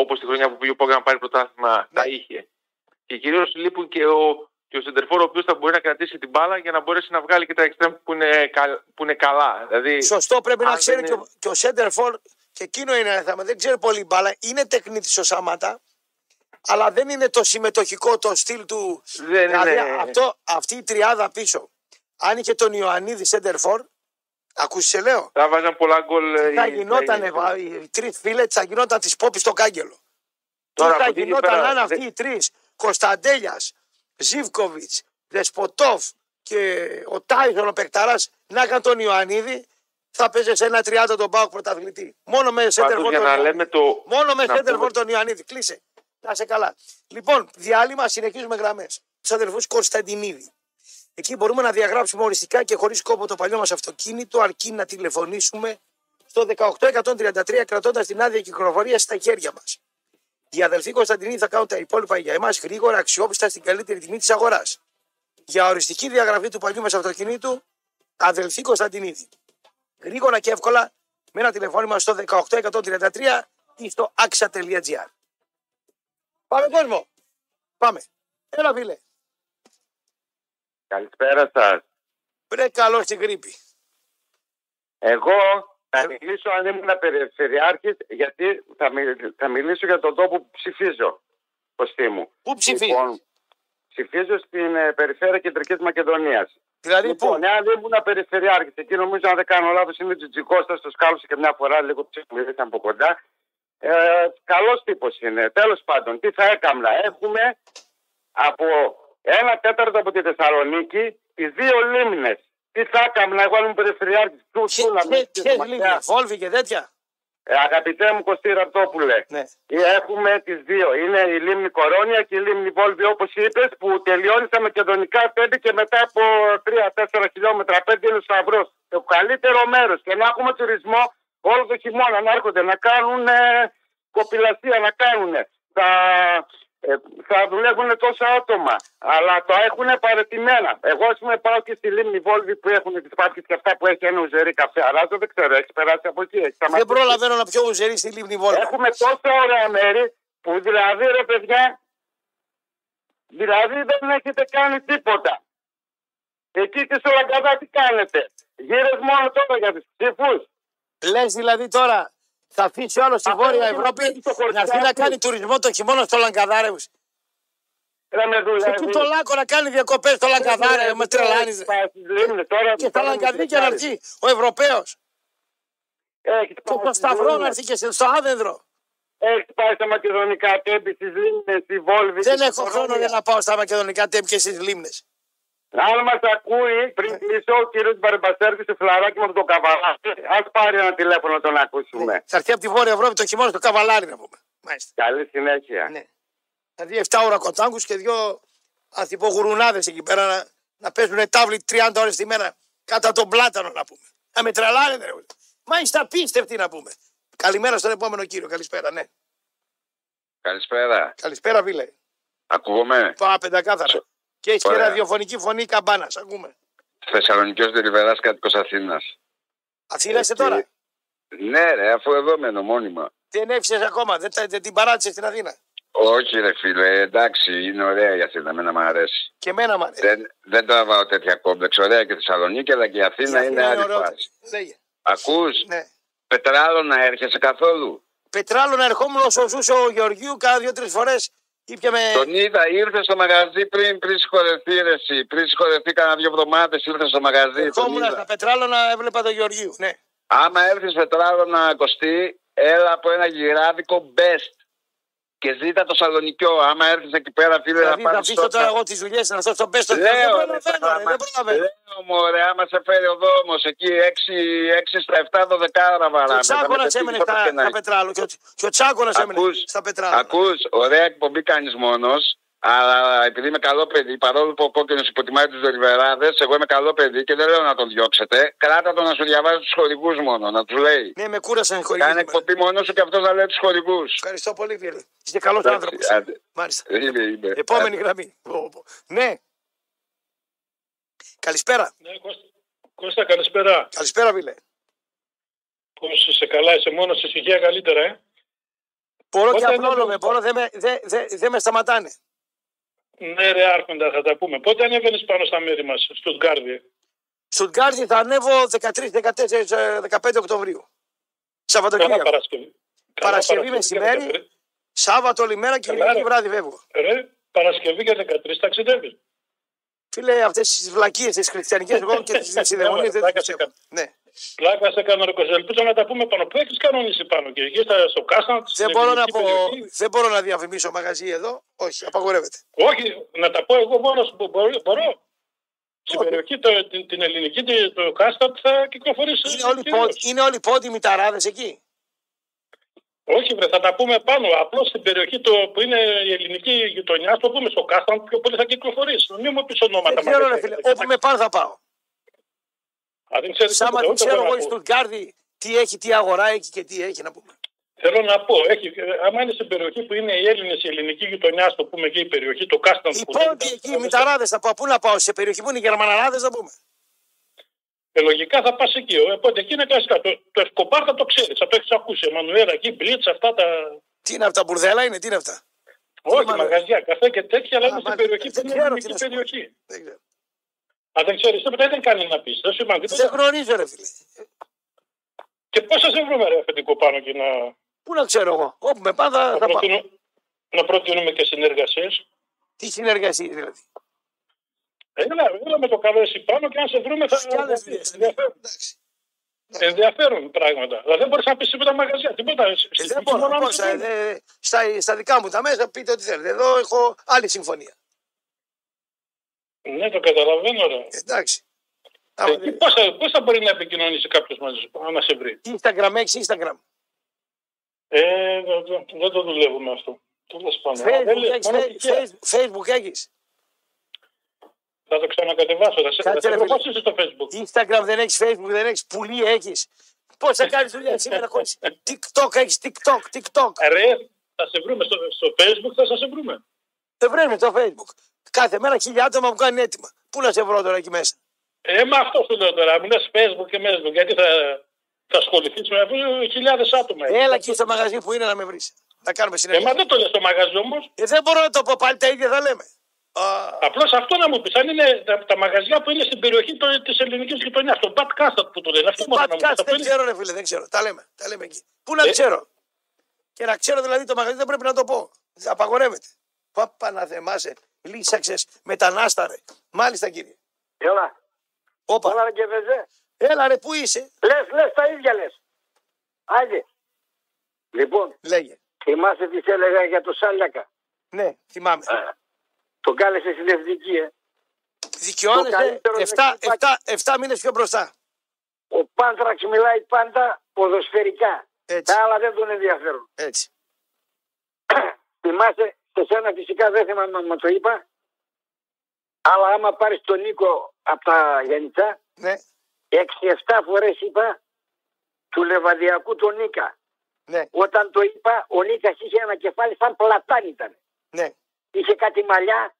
όπως τη χρονιά που πήγε ο Πάο να πάρει πρωτάθλημα τα είχε. Και κυρίως λείπουν και ο, και ο σέντερ φορ ο οποίος θα μπορεί να κρατήσει την μπάλα για να μπορέσει να βγάλει και τα εξτρέμ που είναι, κα- που είναι καλά. Δηλαδή, Σωστό πρέπει να αν ξέρει δεν και, είναι- ο, και ο Σέντερφορ και εκείνο είναι ένα θέμα. Δεν ξέρει πολύ μπάλα. Είναι τεχνίτης ο Σαμάτα. Αλλά δεν είναι το συμμετοχικό το στυλ του. Δεν δηλαδή είναι- αυτό, αυτή η τριάδα πίσω. Αν είχε τον Ιωαννίδη Σέντερφορ, ακούσει σε λέω. θα βάζαν πολλά γκολ. ε, Θα οι- γινόταν οι- οι τρεις φίλες, θα γινόταν τη πόπη στο κάγκελο. Τώρα, Τι θα από εκεί και γινόταν πέρα, αν δεν- αυτοί οι τρεις, Κωνσταντέλιας, Ζήβκοβιτ, Δεσποτόφ και ο Τάιζον ο Πεκταράς, να είχαν τον Ιωαννίδη, θα παίζει σε ένα 30 τον Πάοκ πρωταθλητή. Μόνο με Πάντως, σέντερφορ για τον να Ιωαννίδη. λέμε το. Μόνο με να σέντερφορ πούμε- τον Ιωαννίδη. Κλείσε. Να σε καλά. Λοιπόν, διάλειμμα, συνεχίζουμε γραμμές. Τους αδερφούς Κωνσταντινίδη. Εκεί μπορούμε να διαγράψουμε οριστικά και χωρίς κόπο το παλιό μας αυτοκίνητο, αρκεί να τηλεφωνήσουμε στο 18133 κρατώντας την άδεια κυκλοφορίας στα χέρια μας. Οι αδελφοί Κωνσταντινίδη θα κάνουν τα υπόλοιπα για εμάς γρήγορα, αξιόπιστα στην καλύτερη τιμή της αγοράς. Για οριστική διαγραφή του παλιού μας αυτοκινήτου, αδελφοί Κωνσταντινίδη. Γρήγορα και εύκολα με ένα τηλεφώνημα στο 18133 ή στο axa.gr. Πάμε κόσμο. Πάμε. Έλα φίλε. Καλησπέρα σας. Βρε καλό στην γρήπη. Εγώ θα μιλήσω αν ήμουν περιφερειάρχης, γιατί θα, μιλ- θα μιλήσω για τον τόπο που ψηφίζω. Κωστή μου. Πού ψηφίζεις; Λοιπόν, ψηφίζω στην ε, περιφέρεια Κεντρικής Μακεδονίας. δηλαδή πού; Λοιπόν, εάν ήμουν περιφερειάρχης, εκεί νομίζω αν δεν κάνω λάθος είναι ο Τζιτζικώστα, το σκάλωσε και μια φορά λίγο ψηφιλήσαν από κοντά. Ε, Καλός τύπος είναι. Τέλος πάντων, τι θα έκανα. Έχουμε από ένα τέταρτο από τη Θεσσαλονίκη τι δύο λίμνες. Τι θα έκανα εγώ αν ήμουν περιφερειάρχη. Ποιε λίγε, Βόλβη και τέτοια. Ε, αγαπητέ μου Κωστή Ραπτόπουλε, Ναι. ε, έχουμε τις δύο. Είναι η λίμνη Κορώνια και η λίμνη Βόλβη, όπως είπες, που τελειώνει στα μακεδονικά πέντε και μετά από 3-4 χιλιόμετρα πέντε είναι ο Σταυρός. Το καλύτερο μέρος. Και να έχουμε τουρισμό όλο το χειμώνα να έρχονται να κάνουν ε, κοπηλασία, να κάνουν. Θα, ε, θα δουλεύουν τόσα άτομα. Αλλά το έχουν παρετημένα. Εγώ, ας πούμε, πάω και στη λίμνη Βόλβη που έχουν τις πάπκε και αυτά που έχει ένα ουζερί καφέ. Αράζο, δεν ξέρω, έχει περάσει από εκεί. Έχει Δεν σταματήσει. προλαβαίνω να πιω ουζερί στη λίμνη Βόλβη. Έχουμε τόσα ωραία μέρη που δηλαδή ρε παιδιά, δηλαδή δεν έχετε κάνει τίποτα. Εκεί και στο Λαγκαδά τι κάνετε; Γύρες μόνο τώρα για τους ψήφους. Λες δηλαδή τώρα θα αφήσει άλλος στη Αυτό Βόρεια είναι Ευρώπη το χωριάκι. να έρθει να κάνει τουρισμό το χειμώνα στο Λαγκαδάρε. Ρε με δουλεύει. Εκεί το Λάκο να κάνει διακοπές στο Λαγκαδάρε. Με τρελάνει. Και στα Λαγκαδίκια να έρθει ο Ευρωπαίος. Και το Σταυρό να έρθει και στο Άδενδρο. Έχεις πάει στα μακεδονικά τέμπη, στις λίμνες, στη Βόλβη. Δεν στη έχω χρόνο Κορώνια. για να πάω στα μακεδονικά τέμπη και στις λίμνες. Αν μας ακούει, πριν κλείσω ο κύριος Μπαρμπαστέρκη στο φλαράκι με το καβαλάκι, ας πάρει ένα τηλέφωνο να τον ακούσουμε. Θα έρθει από τη Βόρεια Ευρώπη το χειμώνα στο καβαλάρι να πούμε. Μάλιστα. Καλή συνέχεια. Ναι. Δηλαδή 7 ώρα κοτάγκους και δύο ανθυπογουρουνάδε εκεί πέρα να, να παίζουν τάβλη 30 ώρες τη μέρα κατά τον πλάτανο να πούμε. Να με τρελάρετε, ρε. Μάλιστα απίστευτη να πούμε. Καλημέρα στον επόμενο κύριο. Καλησπέρα, ναι. Καλησπέρα. Καλησπέρα, φίλε. Ακούγομαι; Πάμε πεντακάθαρα. Και έχει και Ωραία. ραδιοφωνική φωνή καμπάνας. Ακούμε. Θεσσαλονικιός Δελιβεράς κάτοικος Αθήνας. Αθήνας είσαι Εκεί- τώρα; Ναι ρε, αφού εδώ μένω μόνιμα. Δεν έφυγε ακόμα. Δεν, τα- δεν την παράτησες στην Αθήνα; Όχι ρε φίλε, εντάξει, είναι ωραία η Αθήνα, εμένα μου αρέσει. Και εμένα μου αρέσει. Δεν, δεν τραβάω τέτοια κόμπλεξ, ωραία και η Θεσσαλονίκη, αλλά και η Αθήνα Η είναι άλλη ωραιότερη. φάση. Λέγε. Ακούς, Ναι. πετράλο να έρχεσαι καθόλου; Πετράλο να ερχόμουν όσο ζούσε ο Γεωργίου κάνα δύο-τρεις φορές. Ήπιαμε. Τον είδα, ήρθε στο μαγαζί πριν, πριν συγχωρεθεί ρε εσύ. Πριν συγχωρεθεί κάνα δύο εβδομάδες ήρθε στο μαγαζί. Τον Ερχόμουν είδα. στα πετράλο να έβλεπα τον Γεωργίου. Ναι. Άμα έρθεις πετράλο να κοστεί, έλα από ένα γυράδικο best. Και ζήτα το σαλονικιό. Άμα έρθεις εκεί πέρα, φίλε, Δηλαδή να θα πάρεις αφήσω τώρα εγώ τις δουλειές να στο στον πέστο. Δεν Λέω, ρε, προλαβαίνω, ρε, πράγμα. δεν προλαβαίνω. Λέω, μωρέ, άμα σε φέρει ο δρόμος εκεί 6, στα 7, 12 Και βαράμε. ο Τσάκονα έμενε στα, στα πετράλο. Και ο, και ο Τσάκονα έμενε Ακούς, στα πετράλο. ακούς, ωραία εκπομπή κάνεις μόνος, αλλά επειδή είμαι καλό παιδί, παρόλο που ο κόκκινος υποτιμάει τους δελιβεράδε, εγώ είμαι καλό παιδί και δεν λέω να τον διώξετε. Κράτα τον να σου διαβάζει τους χορηγούς μόνο, να τους λέει. Ναι, με κούρασαν οι χωρί. Κάνε εκπομπή μόνος σου και αυτός να λέει τους χορηγούς. Ευχαριστώ πολύ, φίλε. Είστε καλός Εντάξει, άνθρωπος. άντε. Μάλιστα. Είμαι, είμαι. Επόμενη Άντε. γραμμή. Πω, πω. Ναι. Καλησπέρα. Ναι, Κώστα, Κώστα, καλησπέρα. Καλησπέρα, φίλε. Πώς είσαι καλά, είσαι μόνος σε ησυχία καλύτερα, ε. Μπορώ και Πότε απλώνομαι. είναι το- Μπορώ, δεν με, δεν, δεν, δεν με σταματάνε. Ναι, ρε, Άρχοντα, θα τα πούμε. Πότε ανέβαινες πάνω στα μέρη μας, στο Γκάρδι. Στουτγκάρδι θα ανέβω 13, 14, ε, 15 Οκτωβρίου. Καλά Σαββατοκύριακο. Παρασκευή. Καλά Παρασκευή και μεσημέρι. 13. Σάββατο λιμέρα και Καλά, Κυριακή ρε. βράδυ φεύγω. Ρε, Παρασκευή και 13 ταξιδεύει. Φίλε, αυτές τις βλακίες τις χριστιανικές εγώ και τις συνδαιμονίες δεν Πλάκα τι σε πιστεύω. κάνω. Ναι. Πλάκα σε κάνω, ρε Κώστα. Ελπίζω να τα πούμε πάνω. Πού έχεις κανονίσει πάνω και εκεί στα- στο Κάσταν. Δεν μπορώ, να πω, δεν μπορώ να διαφημίσω μαγαζί εδώ. Όχι, απαγορεύεται. Όχι, να τα πω εγώ μόνος που μπορώ. μπορώ. Στην Όχι. περιοχή το, την, την ελληνική, το, το Κάστατ θα κυκλοφορήσει. Είναι όλοι, κυρίως. πόντι, είναι όλοι πόντιμοι ταράδε εκεί; Όχι, βρε, θα τα πούμε πάνω. Απλώς στην περιοχή το, που είναι η ελληνική γειτονιά, το πούμε στο Κάσταν, πιο πολύ θα κυκλοφορήσει. Μην μου πει ονόματα. Δεν ξέρω, ρε μαγαζιά. φίλε. Όπου με πάνε θα πάω. Α, δεν ξέρεις Σάμα τίποτα, τι ούτε ξέρω εγώ εγώ να η πω. Στουτγκάρδη τι έχει, τι αγορά έχει και τι έχει να πούμε. Θέλω να πω, έχει, ε, άμα είναι στην περιοχή που είναι οι Έλληνες, η ελληνική γειτονιά, το πούμε εκεί η περιοχή, το Κάστανς. Οι που πόντι λέγεται, εκεί, οι μηταράδες θα πάω. Πού να πάω, σε περιοχή που είναι οι Γερμαναράδες να πούμε. Ε, λογικά θα πας εκεί. ε, Οπότε εκεί είναι κλασικά. Το, το Εσκοπάρ θα το ξέρεις, θα το έχεις ακούσει. Εμμανουέλα εκεί, Μπλίτς, αυτά τα. Τι είναι αυτά, μπουρδέλα είναι, τι είναι αυτά. Όχι, μάλλον. μαγαζιά, καφέ και τέτοια, αλλά Α, είναι στην μάλιστα. περιοχή που Δεν είναι η ξέρω ελληνική τι να σου πω. περιοχή. Δεν ξέρω. Αν δεν ξέρεις τίποτα, δεν κάνει να πεις. Δεν σου είπαν Δεν τίποτα. γνωρίζω, ρε φίλε. Και πώς θα σε βρούμε, ρε αφεντικό πάνω και να, Πού να ξέρω εγώ. Όπου με πάνε θα, να, θα πάω. προτείνω- να προτείνουμε και συνεργασίες. Τι συνεργασία δηλαδή. Έλα, έλα με το καλό εσύ πάνω και αν σε βρούμε θα Κι άλλε δουλειέ. ενδιαφέρον, Εντάξει. ενδιαφέρον πράγματα. Δηλαδή δεν μπορείς να πεις τίποτα μαγαζιά, τίποτα. Ε, Στη Δεν δική μπορώ. μου να πώς, μην ε, βρούμε. ε, στα, στα δικά μου τα μέσα πείτε ό,τι θέλετε. Εδώ έχω άλλη συμφωνία. Ναι, το καταλαβαίνω. Ρε. Εντάξει. Άμα Εκεί δεν- πώς, θα, πώς θα μπορεί να επικοινωνήσει κάποιος μαζί σου, να σε βρει; Instagram έχεις Instagram. Ε, δεν, δεν- δεν το δουλεύουμε αυτό. Τέλο πάντων. Α, δεν Facebook λέω, έχεις, μόνο Fe- τυχαία. Facebook- Facebook έχεις. Θα το ξανακατεβάσω. Θα σε, θα Κάτσε, σε ρε, βρω φίλε. πώς είσαι στο facebook. Instagram δεν έχεις, Facebook δεν έχεις, πουλί έχεις. Πώς θα κάνεις δουλειά σήμερα χωρίς TikTok έχεις, TikTok, TikTok. Ε, Ρε, θα σε βρούμε στο, στο facebook, θα σας σε βρούμε. Δεν βρέμε στο Facebook. Κάθε μέρα χίλια άτομα μου κάνουν έτοιμα. Πού να σε βρω τώρα εκεί μέσα; Ε, μα αυτό σου λέω τώρα. Μου λες facebook και facebook. Γιατί θα, θα ασχοληθείς με αυτό; Χιλιάδες άτομα. Έλα εκεί στο μαγαζί που είναι να με βρεις. Να κάνουμε Ε, μα συνεργασία. δεν το λες στο μαγαζί όμως. Ε, δεν μπορώ να το πω πάλι τα ίδια θα λέμε. Α, Απλώς αυτό να μου πεις. Αν είναι τα, τα μαγαζιά που είναι στην περιοχή το, της ελληνικής γειτονιάς. Το Bad Castard που το λένε. Αυτό μόνο να μου πεις. Podcast Αυτό δεν είναι- ξέρω ρε φίλε, δεν ξέρω. Τα λέμε, τα λέμε εκεί. Πού να Ε. ξέρω; Και να ξέρω δηλαδή το μαγαζί δεν πρέπει να το πω. Απαγορεύεται. Πάπα να θεμάσαι. Λύσαξες μετανάσταρε. Μάλιστα κύριε. Έλα, Όπα. έλα ρε και βεζέ. Έλα ρε, πού είσαι; Λες, λες τα ίδια λες. Άντε. Λοιπόν, Λέγε. θυμάσαι τι σ' έλεγα για το Σάλιακα; Ναι, θυμάμαι. Α, τον κάλεσε στην εθνική, ε. Δικαιώνεσαι; Καλύτερο 7, δεξιμπάκ. 7, 7 μήνες πιο μπροστά. Ο Πάντραξ μιλάει πάντα ποδοσφαιρικά. Έτσι. Τα άλλα δεν τον ενδιαφέρουν. Έτσι. Θυμάσαι, σε σένα φυσικά δεν θυμάμαι αν μου το είπα, αλλά άμα πάρεις τον Νίκο από τα Γεννητά, Ναι, 6-7 φορές είπα του Λεβαδιακού τον Νίκα. ναι, Όταν το είπα, ο Νίκας είχε ένα κεφάλι σαν πλατάνι ήταν. ναι. Είχε κάτι μαλλιά,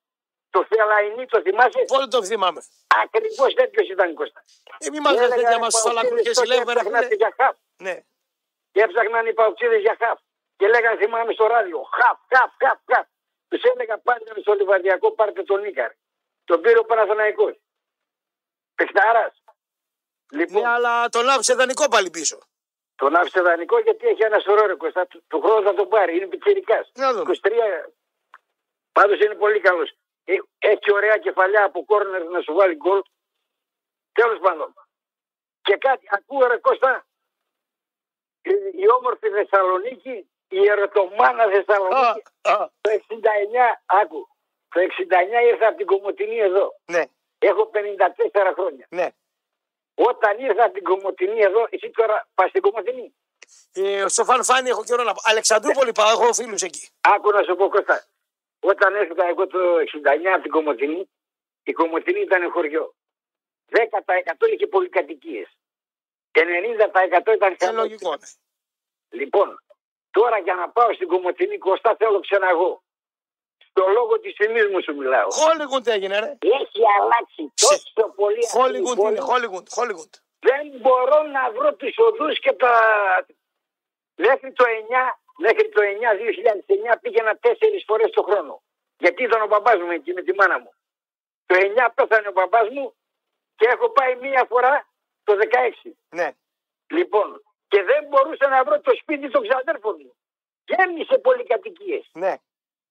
το Θελαϊνί, το θυμάσαι; Πολύ το θυμάμαι. Ακριβώς τέτοιο ήταν Κώστα. Ε, μη μας λες Έλεγα, τέτοια μας οι στους αλακρούς και Παοξίδες τότε συλλέγουμε ρε έψαχναν φίλε. για χαφ. Ναι, Και έψαχναν οι παουξίδες για χαφ. Και λέγανε θυμάμαι στο ράδιο, χαφ, χαφ, χαφ, χαφ. Τους έλεγα πάρτε στο Λιβαδιακό, πάρτε τον Νίκαρ. Τον πήρε ο Παναθηναϊκός. Πεχτάρας. Λοιπόν, ναι, αλλά τον άφησε δανεικό πάλι πίσω. τον άφησε δανεικό γιατί έχει ένα σωρό ρε Κώστα. Του, του χρόνου θα τον πάρει, είναι πιτσιρικάς. Να δούμε. 23. Πάντως είναι πολύ καλός. Ε, Έχει ωραία κεφαλιά από κόρνερ να σου βάλει γκολ. Τέλος πάντων. Και κάτι, ακούω ρε Κώστα, η, η όμορφη Θεσσαλονίκη, η ερωτομάνα Α, Θεσσαλονίκη, α, το 69, άκου, το 69 ήρθα από την Κομωτινή εδώ. ναι, Έχω 54 χρόνια. ναι. Όταν ήρθα από την Κομωτινή εδώ, εσύ τώρα πας στην Κομωτινή; Ε, στο Φανφάνι έχω καιρό να πάω. Αλεξανδρούπολη πάω, έχω φίλους εκεί. Άκου να σου πω Κώστα. Όταν έρθα εγώ το 69 από την Κομωτινή, η Κομωτινή ήταν χωριό. 10% είχε πολυκατοικίες. 90% ήταν Ε, χαμός. λογικό. ναι. Λοιπόν, τώρα για να πάω στην Κομωτινή Κώστα θέλω ξαναγώ. Στο λόγο της φημής μου σου μιλάω. Χόλιγουντ έγινε ρε. Έχει αλλάξει τόσο πολύ αυτή η Χόλιγουντ πόλη. είναι, Χόλιγουντ, Χόλιγουντ. Δεν μπορώ να βρω τις οδούς και τα... Μέχρι το 9, μέχρι το 9, 2009 πήγαινα τέσσερις φορές το χρόνο. Γιατί ήταν ο μπαμπάς μου εκεί με τη μάνα μου. Το 9 πέθανε ο μπαμπάς μου και έχω πάει μία φορά το 16. Ναι, Λοιπόν, και δεν μπορούσα να βρω το σπίτι των ξαδέρφων μου. Γέμισε πολυκατοικίες. ναι.